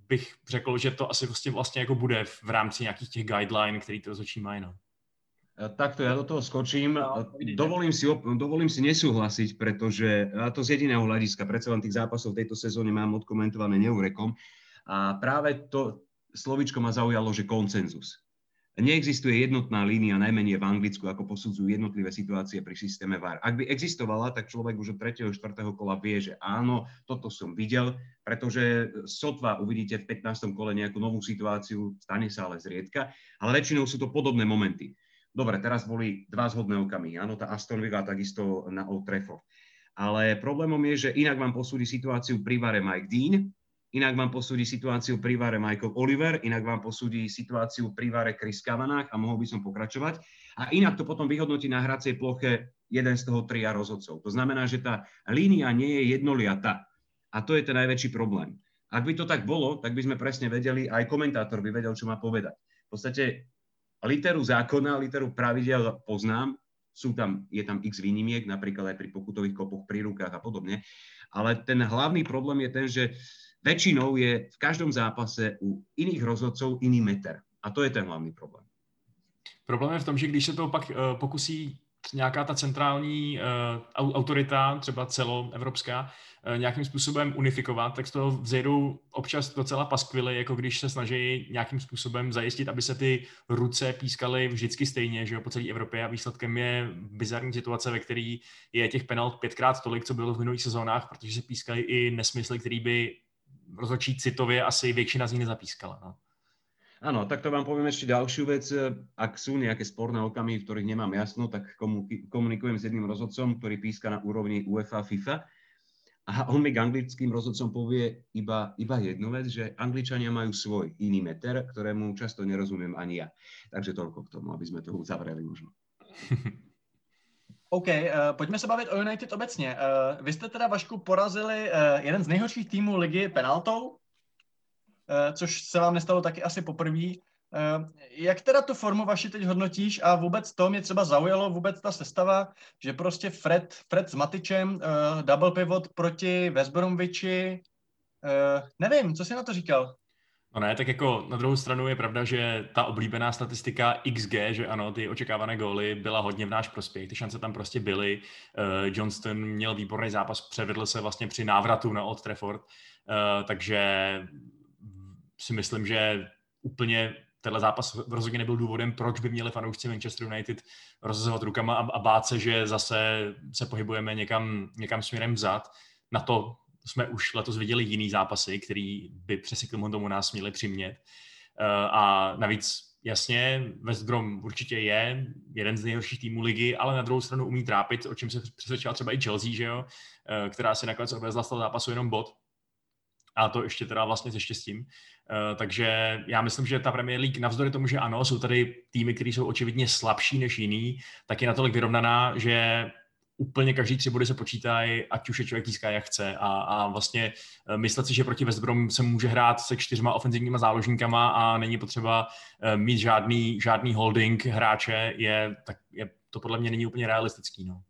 B: bych řekl, že to asi vlastně, vlastně jako bude v rámci nějakých těch guideline, který to rozhodčí mají. No.
C: E, takto ja do toho skočím. No, dovolím, si, dovolím si nesúhlasiť, pretože a to z jediného hľadiska, predsa len tých zápasov v tejto sezóne mám odkomentované neurekom. A práve to slovičko ma zaujalo, že koncenzus. Neexistuje jednotná línia, najmenej v Anglicku, ako posudzujú jednotlivé situácie pri systéme VAR. Ak by existovala, tak človek už od 3. 4. kola vie, že áno, toto som videl, pretože sotva uvidíte v 15. kole nejakú novú situáciu, stane sa ale zriedka, ale väčšinou sú to podobné momenty. Dobre, teraz boli dva zhodné okamy. Áno, tá Aston Villa takisto na Old Trafford. Ale problémom je, že inak vám posúdi situáciu pri Vare Mike Dean, inak vám posúdi situáciu pri Vare Michael Oliver, inak vám posúdi situáciu pri Vare Chris Kavanagh a mohol by som pokračovať. A inak to potom vyhodnotí na hracej ploche jeden z toho tria rozhodcov. To znamená, že tá línia nie je jednoliata. A to je ten najväčší problém. Ak by to tak bolo, tak by sme presne vedeli, aj komentátor by vedel, čo má povedať. V podstate literu zákona, literu pravidel poznám, sú tam, je tam x výnimiek, napríklad aj pri pokutových kopoch pri rukách a podobne, ale ten hlavný problém je ten, že väčšinou je v každom zápase u iných rozhodcov iný meter. A to je ten hlavní problém.
B: Problém je v tom, že když se to pak uh, pokusí nějaká ta centrální uh, autorita, třeba celoevropská, uh, nějakým způsobem unifikovat, tak z toho vzejdou občas docela paskvily, jako když se snaží nějakým způsobem zajistit, aby se ty ruce pískaly vždycky stejně, že jo, po celé Evropě a výsledkem je bizarní situace, ve které je těch penalt pětkrát tolik, co bylo v minulých sezónách, protože se pískají i nesmysly, který by rozhodčí citově asi většina z nich nezapískala. No.
C: Áno, tak to vám poviem ešte ďalšiu vec. Ak sú nejaké sporné okamy, v ktorých nemám jasno, tak komunikujem s jedným rozhodcom, ktorý píska na úrovni UEFA FIFA. A on mi k anglickým rozhodcom povie iba, iba jednu vec, že Angličania majú svoj iný meter, ktorému často nerozumiem ani ja. Takže toľko k tomu, aby sme to uzavreli možno.
A: OK, uh, pojďme se bavit o United obecně. Uh, vy jste teda, Vašku, porazili uh, jeden z nejhorších týmů ligy penaltou, Eh, což se vám nestalo taky asi poprvé. Eh, jak teda tu formu vaši teď hodnotíš a vůbec to mě třeba zaujalo, vůbec ta sestava, že prostě Fred, Fred s Matičem, uh, double pivot proti Westbromwichi, uh, nevím, co jsi na to říkal?
B: No ne, tak jako na druhou stranu je pravda, že ta oblíbená statistika XG, že ano, ty očekávané góly byla hodně v náš prospěch, ty šance tam prostě byly. Uh, Johnston měl výborný zápas, převedl se vlastně při návratu na Old Trafford, uh, takže si myslím, že úplně tenhle zápas rozhodně nebyl důvodem, proč by měli fanoušci Manchester United rozhazovat rukama a, a bát se, že zase se pohybujeme někam, někam směrem vzad. Na to jsme už letos viděli jiný zápasy, který by přesně tomu nás měli přimět. Eh, a navíc jasně, West Brom určitě je jeden z nejhorších týmů ligy, ale na druhou stranu umí trápit, o čem se přesvědčila třeba i Chelsea, že jo? Eh, která si nakonec odvezla z zápasu jenom bod. A to ještě teda vlastně se štěstím. Eh, takže já myslím, že ta Premier League, navzdory tomu, že ano, jsou tady týmy, které jsou očividně slabší než jiný, tak je natolik vyrovnaná, že úplně každý tři body se počítají, ať už je člověk získá jak chce. A, a vlastně eh, myslet si, že proti West Brom se může hrát se čtyřma ofenzivníma záložníkama a není potřeba eh, mít žádný, žádný holding hráče, je, tak je, to podle mě není úplně realistický. No.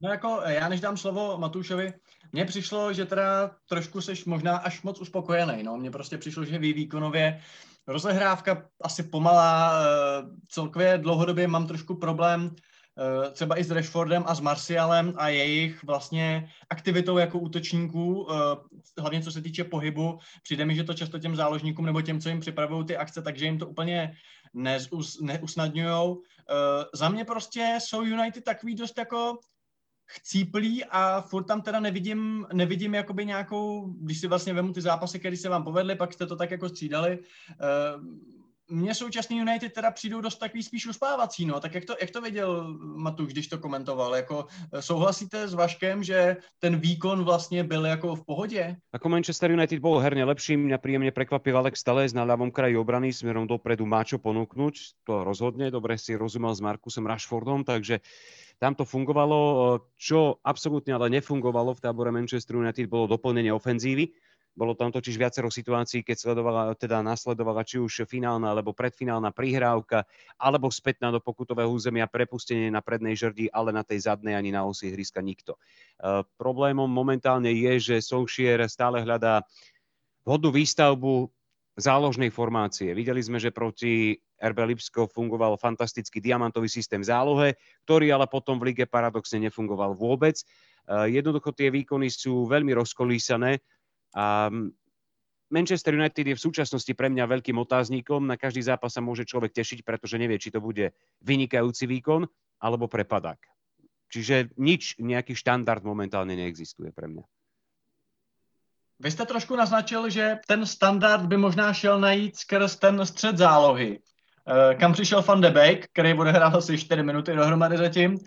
A: No jako já než dám slovo Matušovi, mně přišlo, že teda trošku seš možná až moc uspokojený. No. Mně prostě přišlo, že vy výkonově rozehrávka asi pomalá, eh, celkově dlouhodobě mám trošku problém eh, třeba i s Rashfordem a s Marcialem a jejich vlastně aktivitou jako útočníků, eh, hlavně co se týče pohybu. Přijde mi, že to často těm záložníkům nebo těm, co jim připravují ty akce, takže jim to úplně neusnadňují. Za mě prostě jsou United takový dost jako chcíplý a furt tam teda nevidím, nevidím jakoby nějakou, když si vlastně vemu ty zápasy, které se vám povedly, pak jste to tak jako střídali, mně současný United teda přijdou dost takový spíš uspávací, no, tak jak to, jak to viděl Matuš, když to komentoval, jako eh, souhlasíte s Vaškem, že ten výkon vlastně byl jako v pohodě?
D: Ako Manchester United bol herne lepší, mňa príjemne prekvapil Alex Telles na ľavom kraji obrany, smerom dopredu má čo ponúknuť, to rozhodne, dobre si rozumel s Markusem Rashfordom, takže tam to fungovalo. Čo absolútne ale nefungovalo v tábore Manchester United, bolo doplnenie ofenzívy. Bolo tam totiž viacero situácií, keď sledovala, teda nasledovala či už finálna alebo predfinálna prihrávka, alebo spätná do pokutového územia prepustenie na prednej žrdi, ale na tej zadnej ani na osi hryska nikto. E, problémom momentálne je, že Solskjaer stále hľadá vhodnú výstavbu záložnej formácie. Videli sme, že proti RB Lipsko fungoval fantastický diamantový systém zálohe, ktorý ale potom v lige paradoxne nefungoval vôbec. E, jednoducho tie výkony sú veľmi rozkolísané a Manchester United je v súčasnosti pre mňa veľkým otáznikom. Na každý zápas sa môže človek tešiť, pretože nevie, či to bude vynikajúci výkon alebo prepadák. Čiže nič, nejaký štandard momentálne neexistuje pre mňa.
A: Vy jste trošku naznačil, že ten standard by možná šel najít skrz ten střed zálohy. Eh, kam přišel Van de Beek, který bude hrát asi 4 minuty dohromady zatím.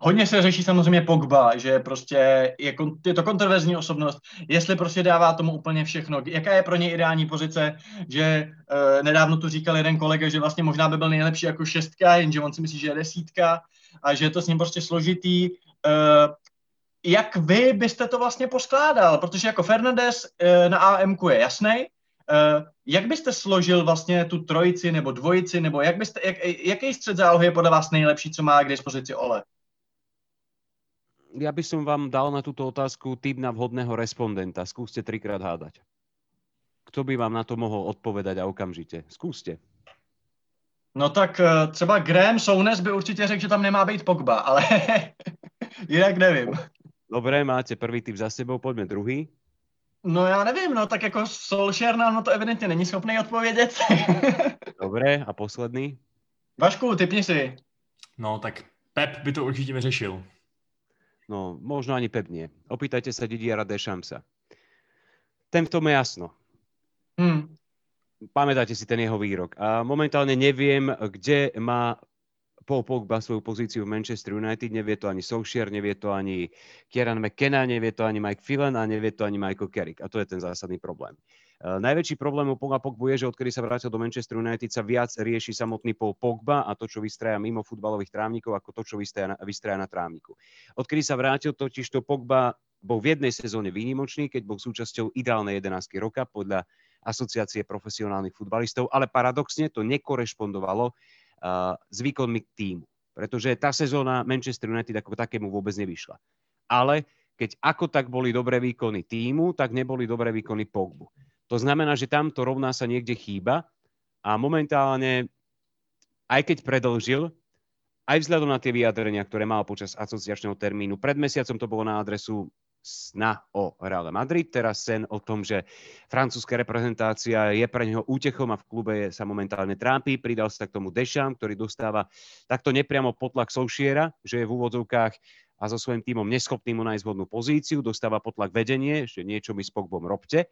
A: Hodně se řeší samozřejmě Pogba, že prostě je, je to kontroverzní osobnost, jestli prostě dává tomu úplně všechno. Jaká je pro něj ideální pozice, že uh, nedávno tu říkal jeden kolega, že vlastně možná by byl nejlepší jako šestka, jenže on si myslí, že je desítka a že je to s ním prostě složitý. Uh, jak vy byste to vlastně poskládal? Protože jako Fernandez uh, na AMku je jasný, jak byste složil vlastně tu trojici nebo dvojici, nebo jak byste, jak, jaký střed zálohy je podle vás nejlepší, co má k dispozici Ole?
C: ja by som vám dal na túto otázku typ na vhodného respondenta. Skúste trikrát hádať. Kto by vám na to mohol odpovedať a okamžite? Skúste.
A: No tak eh, třeba Graham Sounes by určitě řekl, že tam nemá být Pogba, ale jinak nevím.
C: Dobre, máte prvý typ za sebou, poďme druhý.
A: No já nevím, no tak jako Solskjaer nám no to evidentně není schopný odpovědět.
C: Dobre, a posledný?
A: Vašku, typni si.
B: No tak Pep by to určitě vyřešil.
C: No, možno ani Pep nie. Opýtajte sa Didiera Deschampsa. Ten v tom je jasno.
A: Hmm.
C: Pamätáte si ten jeho výrok. A momentálne neviem, kde má Paul Pogba svoju pozíciu v Manchester United, nevie to ani Solskjaer, nevie to ani Kieran McKenna, nevie to ani Mike Phelan a nevie to ani Michael Carrick. A to je ten zásadný problém. Uh, najväčší problém u Paula Pogbu je, že odkedy sa vrátil do Manchester United sa viac rieši samotný Paul Pogba a to, čo vystraja mimo futbalových trávnikov, ako to, čo vystraja na, vystraja na trávniku. Odkedy sa vrátil, totiž to Pogba bol v jednej sezóne výnimočný, keď bol súčasťou ideálnej 11 roka podľa asociácie profesionálnych futbalistov, ale paradoxne to nekorešpondovalo s výkonmi týmu, pretože tá sezóna Manchester United ako takému vôbec nevyšla. Ale keď ako tak boli dobré výkony týmu, tak neboli dobré výkony Pogbu. To znamená, že tam to rovná sa niekde chýba a momentálne, aj keď predlžil, aj vzhľadom na tie vyjadrenia, ktoré mal počas asociačného termínu, pred mesiacom to bolo na adresu sna o Real Madrid, teraz sen o tom, že francúzska reprezentácia je pre neho útechom a v klube sa momentálne trápi. Pridal sa k tomu Dešam, ktorý dostáva takto nepriamo potlak Soušiera, že je v úvodzovkách a so svojím týmom neschopný mu nájsť vhodnú pozíciu, dostáva potlak vedenie, že niečo mi s Pogbom robte.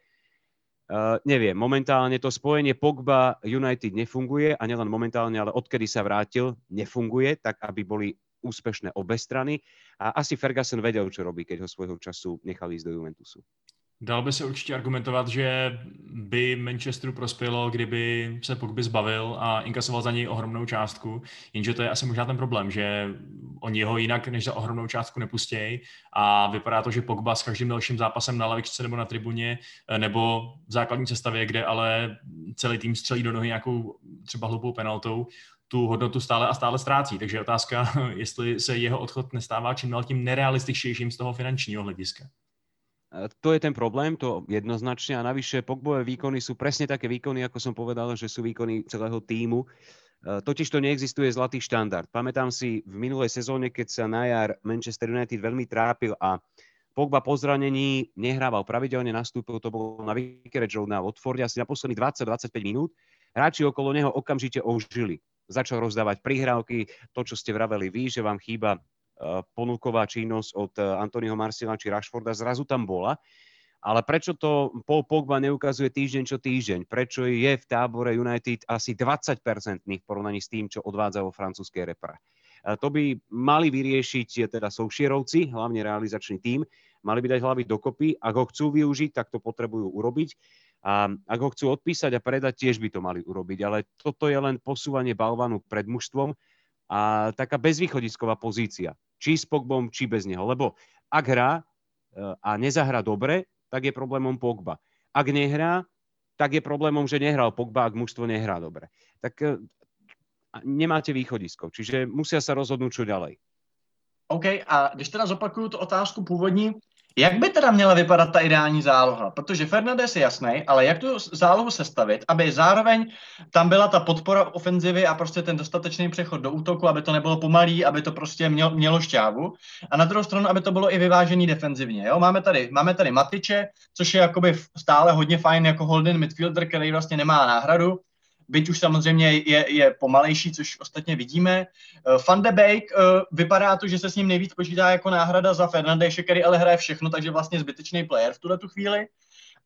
C: Uh, neviem, momentálne to spojenie Pogba United nefunguje a nielen momentálne, ale odkedy sa vrátil, nefunguje, tak aby boli úspešné obe strany. A asi Ferguson vedel, čo robí, keď ho svojho času nechal ísť do Juventusu.
B: Dal by se určitě argumentovat, že by Manchesteru prospělo, kdyby se Pogby zbavil a inkasoval za něj ohromnou částku, jenže to je asi možná ten problém, že oni ho jinak než za ohromnou částku nepustějí a vypadá to, že Pogba s každým dalším zápasem na lavičce nebo na tribuně nebo v základní sestavě, kde ale celý tým střelí do nohy nějakou třeba hloupou penaltou, tu hodnotu stále a stále ztrácí. Takže otázka, jestli se jeho odchod nestává čím dál tím nerealističtějším z toho finančního hlediska.
C: To je ten problém, to jednoznačne. A navyše Pogbové výkony sú presne také výkony, ako som povedal, že sú výkony celého týmu. Totiž to neexistuje zlatý štandard. Pamätám si v minulej sezóne, keď sa na jar Manchester United veľmi trápil a Pogba po zranení nehrával pravidelne, nastúpil, to bolo na Vicarage Road na Watforde asi na posledných 20-25 minút. Hráči okolo neho okamžite ožili začal rozdávať prihrávky, to, čo ste vraveli vy, že vám chýba e, ponuková činnosť od e, Antonyho Marsila či Rashforda, zrazu tam bola. Ale prečo to Paul Pogba neukazuje týždeň čo týždeň? Prečo je v tábore United asi 20-percentných v porovnaní s tým, čo odvádza vo francúzskej repre? E, to by mali vyriešiť teda Soušierovci, hlavne realizačný tím. Mali by dať hlavy dokopy. Ak ho chcú využiť, tak to potrebujú urobiť. A ak ho chcú odpísať a predať, tiež by to mali urobiť. Ale toto je len posúvanie balvanu pred mužstvom a taká bezvýchodisková pozícia. Či s Pogbom, či bez neho. Lebo ak hrá e, a nezahrá dobre, tak je problémom Pogba. Ak nehrá, tak je problémom, že nehral Pogba, ak mužstvo nehrá dobre. Tak e, nemáte východisko. Čiže musia sa rozhodnúť, čo ďalej.
A: OK, a když teda zopakuju tu otázku původní, jak by teda měla vypadat ta ideální záloha? Protože Fernandez je jasný, ale jak tu zálohu sestavit, aby zároveň tam byla ta podpora ofenzivy a prostě ten dostatečný přechod do útoku, aby to nebylo pomalý, aby to prostě mělo, mělo šťávu. A na druhou stranu, aby to bylo i vyvážený defenzivně. Jo? Máme, tady, máme tady Matiče, což je jakoby stále hodně fajn jako Holden midfielder, který vlastně nemá náhradu byť už samozřejmě je, je pomalejší, což ostatně vidíme. Uh, Van de Beek, uh, vypadá to, že se s ním nejvíc počítá jako náhrada za Fernandéše, který ale hraje všechno, takže vlastně zbytečný player v tuhle tu chvíli.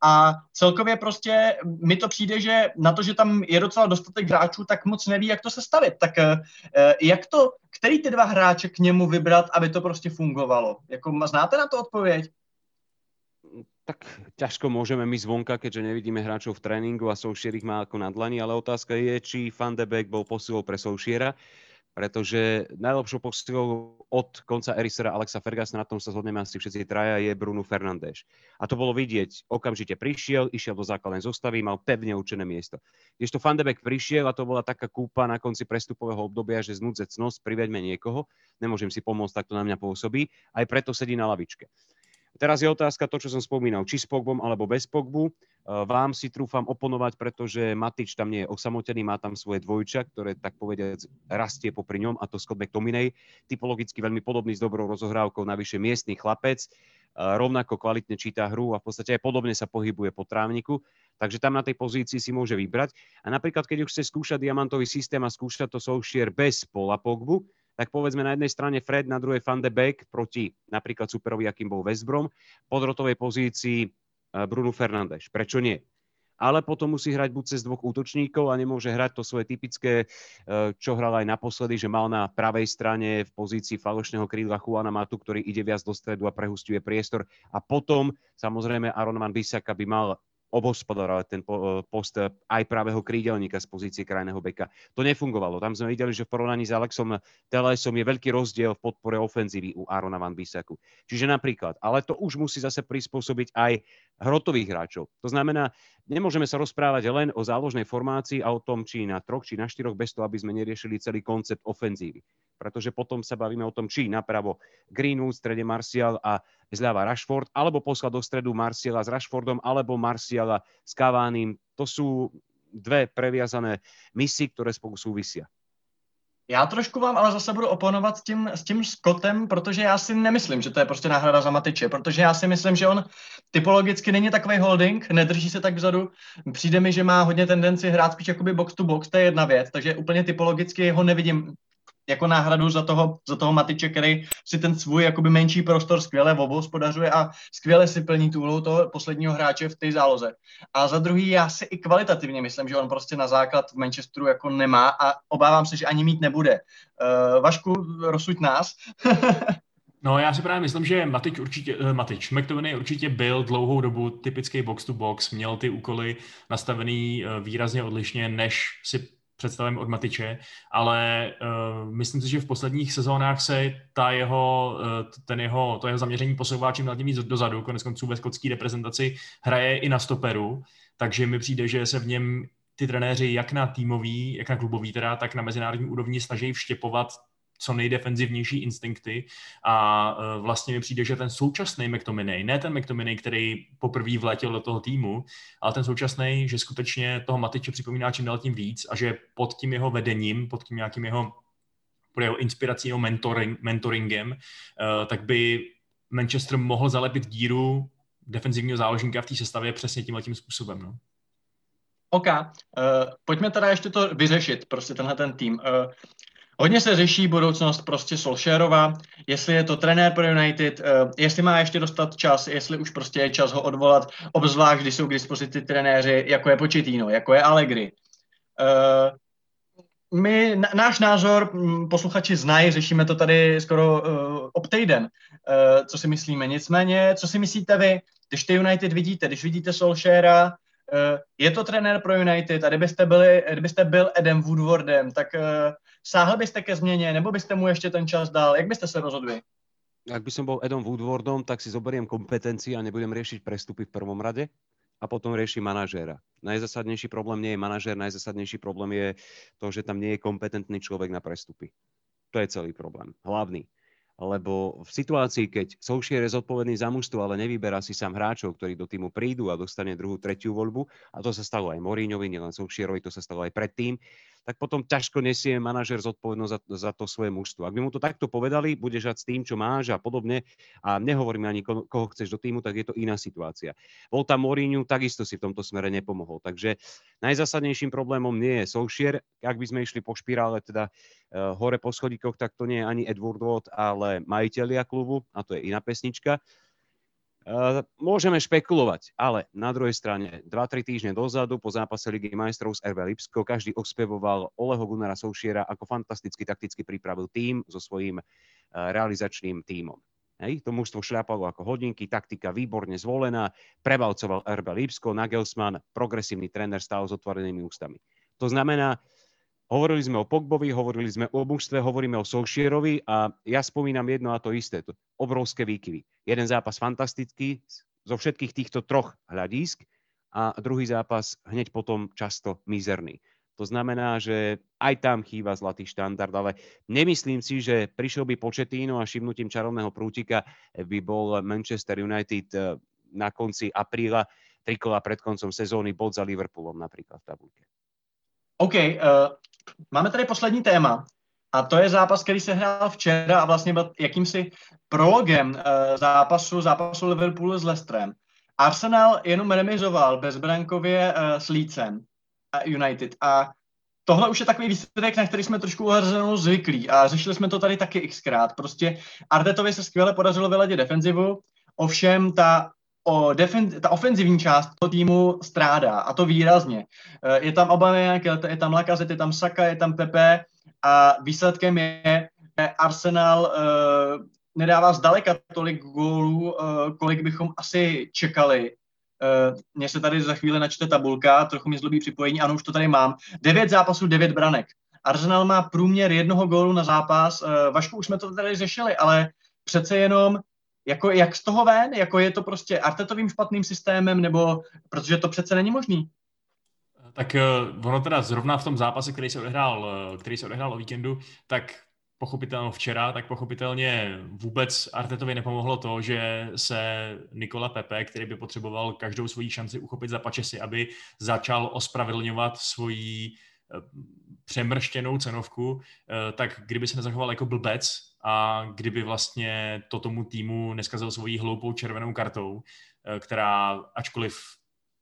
A: A celkově prostě mi to přijde, že na to, že tam je docela dostatek hráčů, tak moc neví, jak to se stavit. Tak uh, jak to, který ty dva hráče k němu vybrat, aby to prostě fungovalo? Jako, znáte na to odpověď?
C: Tak ťažko môžeme my zvonka, keďže nevidíme hráčov v tréningu a Solskjaer ich má ako na dlani, ale otázka je, či Van de Beek bol posilou pre Solskjaera. pretože najlepšou posilou od konca Erisera Alexa Fergusona, na tom sa zhodneme asi všetci traja, je Bruno Fernández. A to bolo vidieť, okamžite prišiel, išiel do základnej zostavy, mal pevne určené miesto. Kdežto Fandebek prišiel a to bola taká kúpa na konci prestupového obdobia, že znúdzec nos, priveďme niekoho, nemôžem si pomôcť, tak to na mňa pôsobí, aj preto sedí na lavičke. Teraz je otázka to, čo som spomínal, či s Pogbom alebo bez Pogbu. E, vám si trúfam oponovať, pretože Matič tam nie je osamotený, má tam svoje dvojča, ktoré tak povediať rastie popri ňom, a to Scott McTominay. Typologicky veľmi podobný s dobrou rozohrávkou, navyše miestny chlapec, e, rovnako kvalitne číta hru a v podstate aj podobne sa pohybuje po trávniku, takže tam na tej pozícii si môže vybrať. A napríklad, keď už chce skúšať diamantový systém a skúšať to Solskjaer bez Pola Pogbu, tak povedzme na jednej strane Fred, na druhej Van de Beek proti napríklad superovi, akým bol West Brom, pod rotovej pozícii eh, Bruno Fernández. Prečo nie? ale potom musí hrať buď cez dvoch útočníkov a nemôže hrať to svoje typické, eh, čo hral aj naposledy, že mal na pravej strane v pozícii falošného krídla Juana Matu, ktorý ide viac do stredu a prehustuje priestor. A potom samozrejme Aron Van Bissaka by mal obospodarovať ten post aj pravého krídelníka z pozície krajného beka. To nefungovalo. Tam sme videli, že v porovnaní s Alexom Telesom je veľký rozdiel v podpore ofenzívy u Arona Van Bisaku. Čiže napríklad, ale to už musí zase prispôsobiť aj hrotových hráčov. To znamená, nemôžeme sa rozprávať len o záložnej formácii a o tom, či na troch, či na štyroch, bez toho, aby sme neriešili celý koncept ofenzívy. Pretože potom sa bavíme o tom, či napravo Greenwood, strede Martial a zľava Rashford, alebo poslať do stredu Marciala s Rashfordom, alebo Marciala s Cavánim. To sú dve previazané misy, ktoré spolu súvisia.
A: Já trošku vám ale zase budu oponovat s tím, s tím Scottem, protože já si nemyslím, že to je prostě náhrada za Matiče, protože já si myslím, že on typologicky není takový holding, nedrží se tak vzadu. Přijde mi, že má hodně tendenci hrát spíš jakoby box to box, to je jedna věc, takže úplně typologicky ho nevidím jako náhradu za toho, za toho Matiče, který si ten svůj jakoby menší prostor skvěle obhospodařuje a skvěle si plní tu úlohu toho posledního hráče v té záloze. A za druhý, já si i kvalitativně myslím, že on prostě na základ v Manchesteru jako nemá a obávám se, že ani mít nebude. Uh, Vašku, rozsuď nás.
B: No já si právě myslím, že Matič určitě, uh, Matič, McTominay určitě byl dlouhou dobu typický box to box, měl ty úkoly nastavený uh, výrazně odlišně, než si představím od Matiče, ale uh, myslím si, že v posledních sezónách se ta jeho, uh, ten jeho, to jeho zaměření posouvá čím dál tím víc dozadu, konec konců ve skotské reprezentaci hraje i na stoperu, takže mi přijde, že se v něm ty trenéři jak na týmový, jak na klubový teda, tak na mezinárodní úrovni snaží vštěpovat co nejdefenzivnější instinkty a e, vlastně mi přijde, že ten současný McTominay, ne ten McTominay, který poprvé vletěl do toho týmu, ale ten současný, že skutečně toho Matiče připomíná čím dál tím víc a že pod tím jeho vedením, pod tím nějakým jeho, pod jeho inspirací, jeho mentoring, mentoringem, e, tak by Manchester mohl zalepit díru defenzivního záložníka v té sestavě přesně tímhle tím způsobem. No.
A: OK, uh, pojďme teda ještě to vyřešit, prostě tenhle ten tým. Uh, Hodně se řeší budoucnost prostě Solskjaerova, jestli je to trenér pro United, uh, jestli má ještě dostat čas, jestli už prostě je čas ho odvolat, obzvlášť, když jsou k dispozici trenéři, jako je Početino, jako je Allegri. Uh, my, náš názor, m, posluchači znají, řešíme to tady skoro ob týden, uh, co si myslíme. Nicméně, co si myslíte vy, když ty United vidíte, když vidíte Solskjaera, je to trenér pro United a kdybyste, byli, kdybyste byl Edem Woodwardem, tak Sáhl byste ke změně, nebo byste mu ještě ten čas dal? Jak byste se rozhodli?
C: Ak by som bol Edom Woodwardom, tak si zoberiem kompetencii a nebudem riešiť prestupy v prvom rade a potom rieši manažéra. Najzasadnejší problém nie je manažér, najzasadnejší problém je to, že tam nie je kompetentný človek na prestupy. To je celý problém. Hlavný. Lebo v situácii, keď Solskjaer je zodpovedný za mužstvo, ale nevyberá si sám hráčov, ktorí do týmu prídu a dostane druhú, tretiu voľbu, a to sa stalo aj Moríňovi, nielen Solskjaerovi, to sa stalo aj predtým, tak potom ťažko nesie manažer zodpovednosť za, za to svoje mužstvo. Ak by mu to takto povedali, bude žať s tým, čo máš a podobne, a nehovoríme ani ko, koho chceš do týmu, tak je to iná situácia. Bol tam Mourinho, takisto si v tomto smere nepomohol. Takže najzásadnejším problémom nie je Solskjaer. Ak by sme išli po špirále, teda uh, hore po schodíkoch, tak to nie je ani Edward Watt, ale majiteľia klubu, a to je iná pesnička. Uh, môžeme špekulovať, ale na druhej strane 2-3 týždne dozadu po zápase Ligy majstrov z RV Lipsko každý ospevoval Oleho Gunnara Soušiera, ako fantasticky takticky pripravil tým so svojím uh, realizačným tímom. Hej, to mužstvo šľapalo ako hodinky, taktika výborne zvolená, prevalcoval RB Lipsko, Nagelsmann, progresívny tréner stál s otvorenými ústami. To znamená, Hovorili sme o Pogbovi, hovorili sme o mužstve, hovoríme o Solšierovi a ja spomínam jedno a to isté, to obrovské výkyvy. Jeden zápas fantastický zo všetkých týchto troch hľadísk a druhý zápas hneď potom často mizerný. To znamená, že aj tam chýba zlatý štandard, ale nemyslím si, že prišiel by Početíno a šimnutím čarovného prútika by bol Manchester United eh, na konci apríla trikola pred koncom sezóny bod za Liverpoolom napríklad v tabulke.
A: OK, uh, máme tady poslední téma. A to je zápas, který se hrál včera a vlastně byl jakýmsi prologem uh, zápasu, zápasu Liverpoolu s Leicesterem. Arsenal jenom remizoval bezbrankově uh, s Leedsem uh, United a tohle už je takový výsledek, na který jsme trošku uhrzenou zvyklí a řešili jsme to tady taky xkrát. Prostě Artetovi se skvěle podařilo vyladit defenzivu, ovšem ta o defen- ta ofenzivní část toho týmu strádá, a to výrazně. Eh, je tam Aubameyang, je tam Lacazette, je tam Saka, je tam Pepe a výsledkem je, že Arsenal uh, nedává zdaleka tolik gólů, uh, kolik bychom asi čekali. Mně se tady za chvíli načte tabulka, trochu mi zlobí připojení, ano, už to tady mám. Devět zápasů, devět branek. Arsenal má průměr jednoho gólu na zápas. Vašku, už jsme to tady řešili, ale přece jenom jako jak z toho ven? Jako je to prostě Artetovým špatným systémem, nebo protože to přece není možný?
B: Tak uh, ono teda zrovna v tom zápase, který se odehrál, uh, který se odehrál o víkendu, tak pochopitelně včera, tak pochopitelně vůbec Artetovi nepomohlo to, že se Nikola Pepe, který by potřeboval každou svoji šanci uchopit za pačesy, aby začal ospravedlňovat svoji uh, přemrštěnou cenovku, tak kdyby se nezachoval jako blbec, a kdyby vlastně to tomu týmu neskazil svojí hloupou červenou kartou, eh, která ačkoliv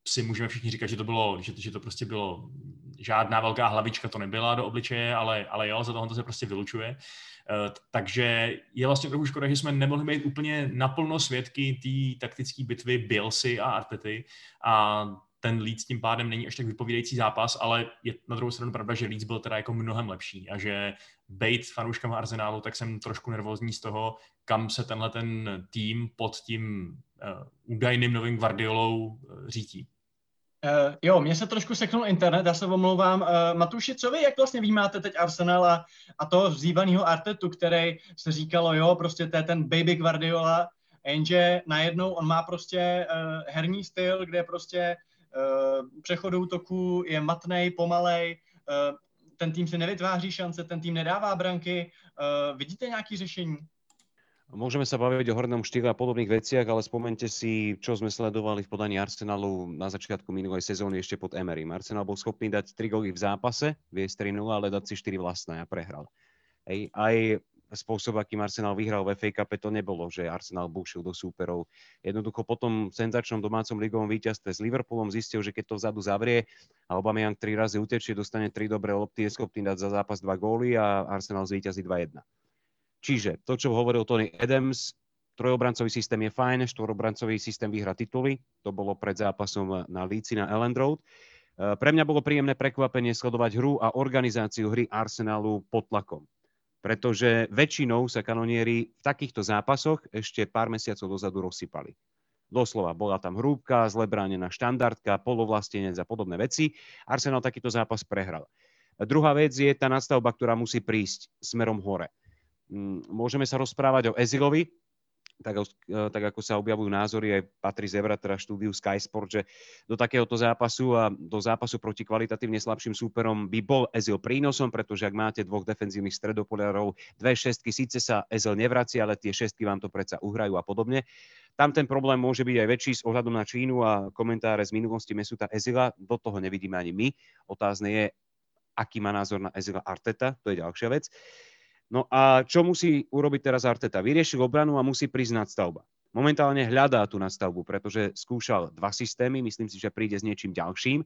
B: si můžeme všichni říkat, že to bylo, že, že to prostě bylo žádná velká hlavička to nebyla do obličeje, ale, ale jo, za toho to se prostě vylučuje. Uh, takže je vlastně trochu škoda, že jsme nemohli být úplně naplno svědky té taktické bitvy Bielsy a Artety a ten Leeds tím pádem není až tak vypovídající zápas, ale je na druhou stranu pravda, že Leeds byl teda jako mnohem lepší a že bejt fanouškama Arsenálu, tak jsem trošku nervózní z toho, kam se tenhle ten tým pod tím uh, údajným novým Guardiolou uh, řítí.
A: Uh, jo, mně se trošku seknul internet, já se omlouvám. Uh, Matuši, co vy, jak vlastně vnímáte teď Arsenal a, a toho vzývaného Artetu, který se říkalo, jo, prostě to je ten baby Guardiola, jenže najednou on má prostě uh, herní styl, kde prostě uh, přechod útoku je matnej, pomalej, uh, ten tým si nevytváří šance, ten tým nedává branky. Uh, vidíte nějaké řešení?
C: Môžeme sa baviť o hornom štýle a podobných veciach, ale spomente si, čo sme sledovali v podaní Arsenalu na začiatku minulej sezóny ešte pod Emerym. Arsenal bol schopný dať 3 góly v zápase, viesť 3 ale dať si 4 vlastné a prehral. Hej. Aj spôsob, akým Arsenal vyhral v FA Cup, to nebolo, že Arsenal bušil do súperov. Jednoducho po tom senzačnom domácom ligovom víťazstve s Liverpoolom zistil, že keď to vzadu zavrie a Aubameyang tri razy utečie, dostane tri dobré lopty, je schopný dať za zápas dva góly a Arsenal zvýťazí 2-1. Čiže to, čo hovoril Tony Adams, trojobrancový systém je fajn, štvorobrancový systém vyhra tituly, to bolo pred zápasom na Líci na Ellen Road. E, pre mňa bolo príjemné prekvapenie sledovať hru a organizáciu hry Arsenalu pod tlakom pretože väčšinou sa kanonieri v takýchto zápasoch ešte pár mesiacov dozadu rozsypali. Doslova, bola tam hrúbka, zle štandardka, polovlastenec a podobné veci. Arsenal takýto zápas prehral. Druhá vec je tá nastavba, ktorá musí prísť smerom hore. Mm, môžeme sa rozprávať o Ezilovi, tak, eh, tak ako sa objavujú názory aj patrí Zevra, teda štúdiu Sky Sport, že do takéhoto zápasu a do zápasu proti kvalitatívne slabším súperom by bol Ezil prínosom, pretože ak máte dvoch defenzívnych stredopolárov, dve šestky, síce sa Ezil nevracia, ale tie šestky vám to predsa uhrajú a podobne. Tam ten problém môže byť aj väčší s ohľadom na Čínu a komentáre z minulosti Mesuta Ezila. Do toho nevidíme ani my. Otázne je, aký má názor na Ezila Arteta, to je ďalšia vec. No a čo musí urobiť teraz Arteta? Vyriešil obranu a musí prísť nadstavba. Momentálne hľadá tú nadstavbu, pretože skúšal dva systémy, myslím si, že príde s niečím ďalším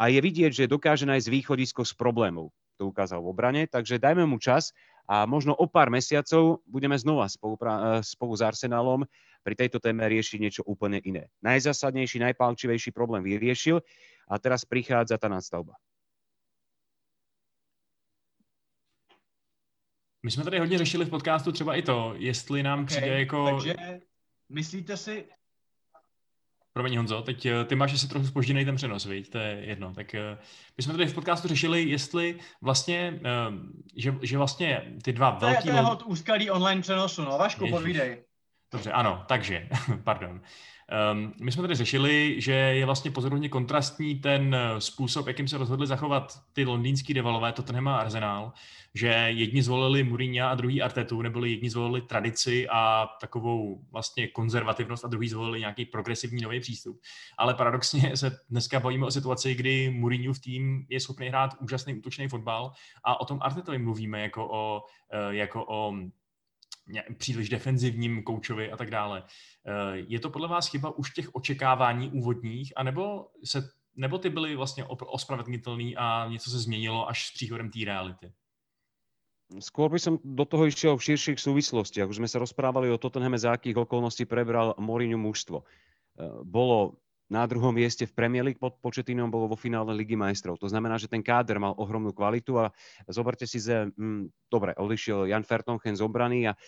C: a je vidieť, že dokáže nájsť východisko z problémov. To ukázal v obrane, takže dajme mu čas a možno o pár mesiacov budeme znova spolupra- spolu s Arsenálom pri tejto téme riešiť niečo úplne iné. Najzásadnejší, najpálčivejší problém vyriešil a teraz prichádza tá nadstavba.
B: My jsme tady hodně řešili v podcastu třeba i to, jestli nám okay, přijde jako...
A: Takže myslíte si...
B: Promiň Honzo, teď eh, ty máš asi trochu spožděný ten přenos, viď? to je jedno. Tak eh, my jsme tady v podcastu řešili, jestli vlastně, eh, že, že vlastně ty dva velký...
A: To je, to je úskalý online přenosu, no Vašku, podvídej.
B: Dobře, ano, takže, pardon. Um, my jsme tady řešili, že je vlastně pozorovně kontrastní ten eh, způsob, jakým se rozhodli zachovat ty londýnský rivalové Tottenham a Arsenal, že jedni zvolili Mourinho a druhý Artetu, nebo jedni zvolili tradici a takovou vlastně konzervativnost a druhý zvolili nějaký progresivní nový přístup. Ale paradoxně se dneska bavíme o situaci, kdy Mourinho v tým je schopný hrát úžasný útočný fotbal a o tom Artetovi mluvíme jako o, eh, jako o příliš defenzivním koučovi a tak dále. Eh, je to podle vás chyba už těch očekávání úvodních, anebo, se, nebo ty byly vlastně ospravedlnitelný a něco se změnilo až s příchodem té reality?
C: Skôr by som do toho išiel v širších súvislostiach. Už sme sa rozprávali o Tottenhame, za akých okolností prebral Mourinho mužstvo. Eh, bolo na druhom mieste v Premier League pod početinom bolo vo finále Ligy majstrov. To znamená, že ten káder mal ohromnú kvalitu a zoberte si, že hm, dobre, odišiel Jan Fertonchen z obrany a e,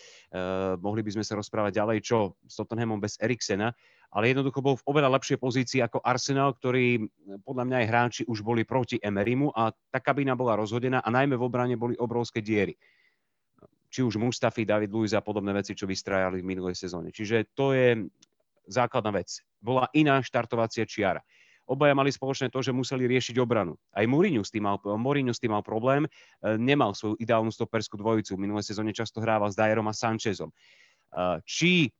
C: mohli by sme sa rozprávať ďalej, čo s Tottenhamom bez Eriksena, ale jednoducho bol v oveľa lepšej pozícii ako Arsenal, ktorý podľa mňa aj hráči už boli proti Emerimu a tá kabína bola rozhodená a najmä v obrane boli obrovské diery či už Mustafi, David Luiz a podobné veci, čo vystrajali v minulej sezóne. Čiže to je základná vec. Bola iná štartovacia čiara. Obaja mali spoločné to, že museli riešiť obranu. Aj Mourinho s tým mal, Mourinho s tým mal problém. E, nemal svoju ideálnu stoperskú dvojicu. V minulej sezóne často hrával s Dajerom a Sanchezom. E, či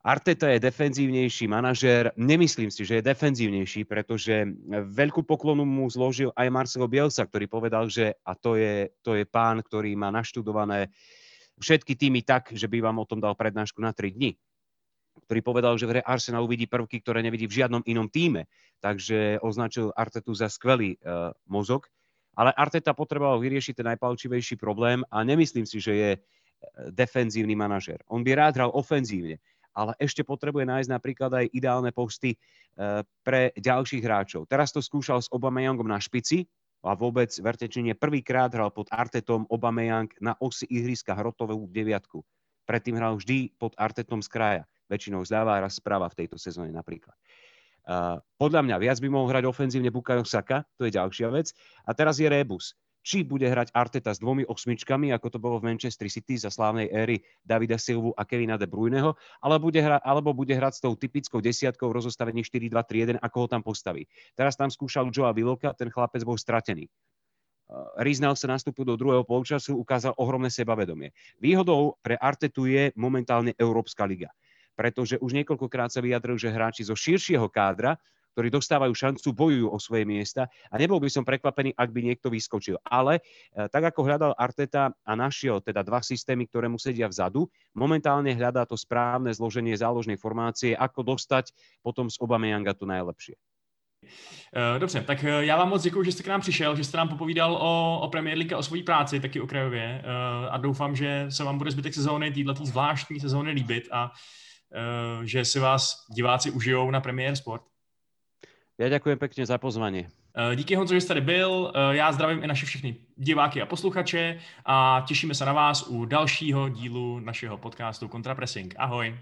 C: Arteta je defenzívnejší manažér, nemyslím si, že je defenzívnejší, pretože veľkú poklonu mu zložil aj Marcelo Bielsa, ktorý povedal, že a to je, to je pán, ktorý má naštudované všetky týmy tak, že by vám o tom dal prednášku na 3 dni ktorý povedal, že v hre Arsenal uvidí prvky, ktoré nevidí v žiadnom inom týme. Takže označil Artetu za skvelý uh, mozog. Ale Arteta potreboval vyriešiť ten najpalčivejší problém a nemyslím si, že je e, defenzívny manažer. On by rád hral ofenzívne, ale ešte potrebuje nájsť napríklad aj ideálne posty uh, pre ďalších hráčov. Teraz to skúšal s Obameyangom na špici, a vôbec, verte, či nie, prvýkrát hral pod Artetom Obameyang na osi ihriska hrotovú deviatku. Predtým hral vždy pod Artetom z kraja väčšinou zľava a raz správa v tejto sezóne napríklad. Podľa mňa viac by mohol hrať ofenzívne Bukayo Saka, to je ďalšia vec. A teraz je Rebus. Či bude hrať Arteta s dvomi osmičkami, ako to bolo v Manchester City za slávnej éry Davida Silvu a Kevina De Bruyneho, alebo bude, hra, alebo bude hrať s tou typickou desiatkou rozostavení 4-2-3-1, ako ho tam postaví. Teraz tam skúšal Joa Viloka, ten chlapec bol stratený. Riznal sa nastúpil do druhého polčasu, ukázal ohromné sebavedomie. Výhodou pre Artetu je momentálne Európska liga pretože už niekoľkokrát sa vyjadril, že hráči zo širšieho kádra, ktorí dostávajú šancu, bojujú o svoje miesta a nebol by som prekvapený, ak by niekto vyskočil. Ale e, tak ako hľadal Arteta a našiel teda dva systémy, ktoré mu sedia vzadu, momentálne hľadá to správne zloženie záložnej formácie, ako dostať potom z Obameyanga to najlepšie.
B: E, dobře, tak e, já vám moc děkuji, že jste k nám přišel, že jste nám popovídal o, o Premier League a o svojí práci, taky okrajově. A doufám, že se vám bude zbytek sezóny, této zvláštní sezóny líbit a že si vás diváci užijou na Premier Sport.
C: Já děkuji pěkně za pozvání.
B: Eh, díky Honzo, že jste tady byl. Eh, já zdravím i naše všechny diváky a posluchače a těšíme se na vás u dalšího dílu našeho podcastu Contrapressing. Ahoj.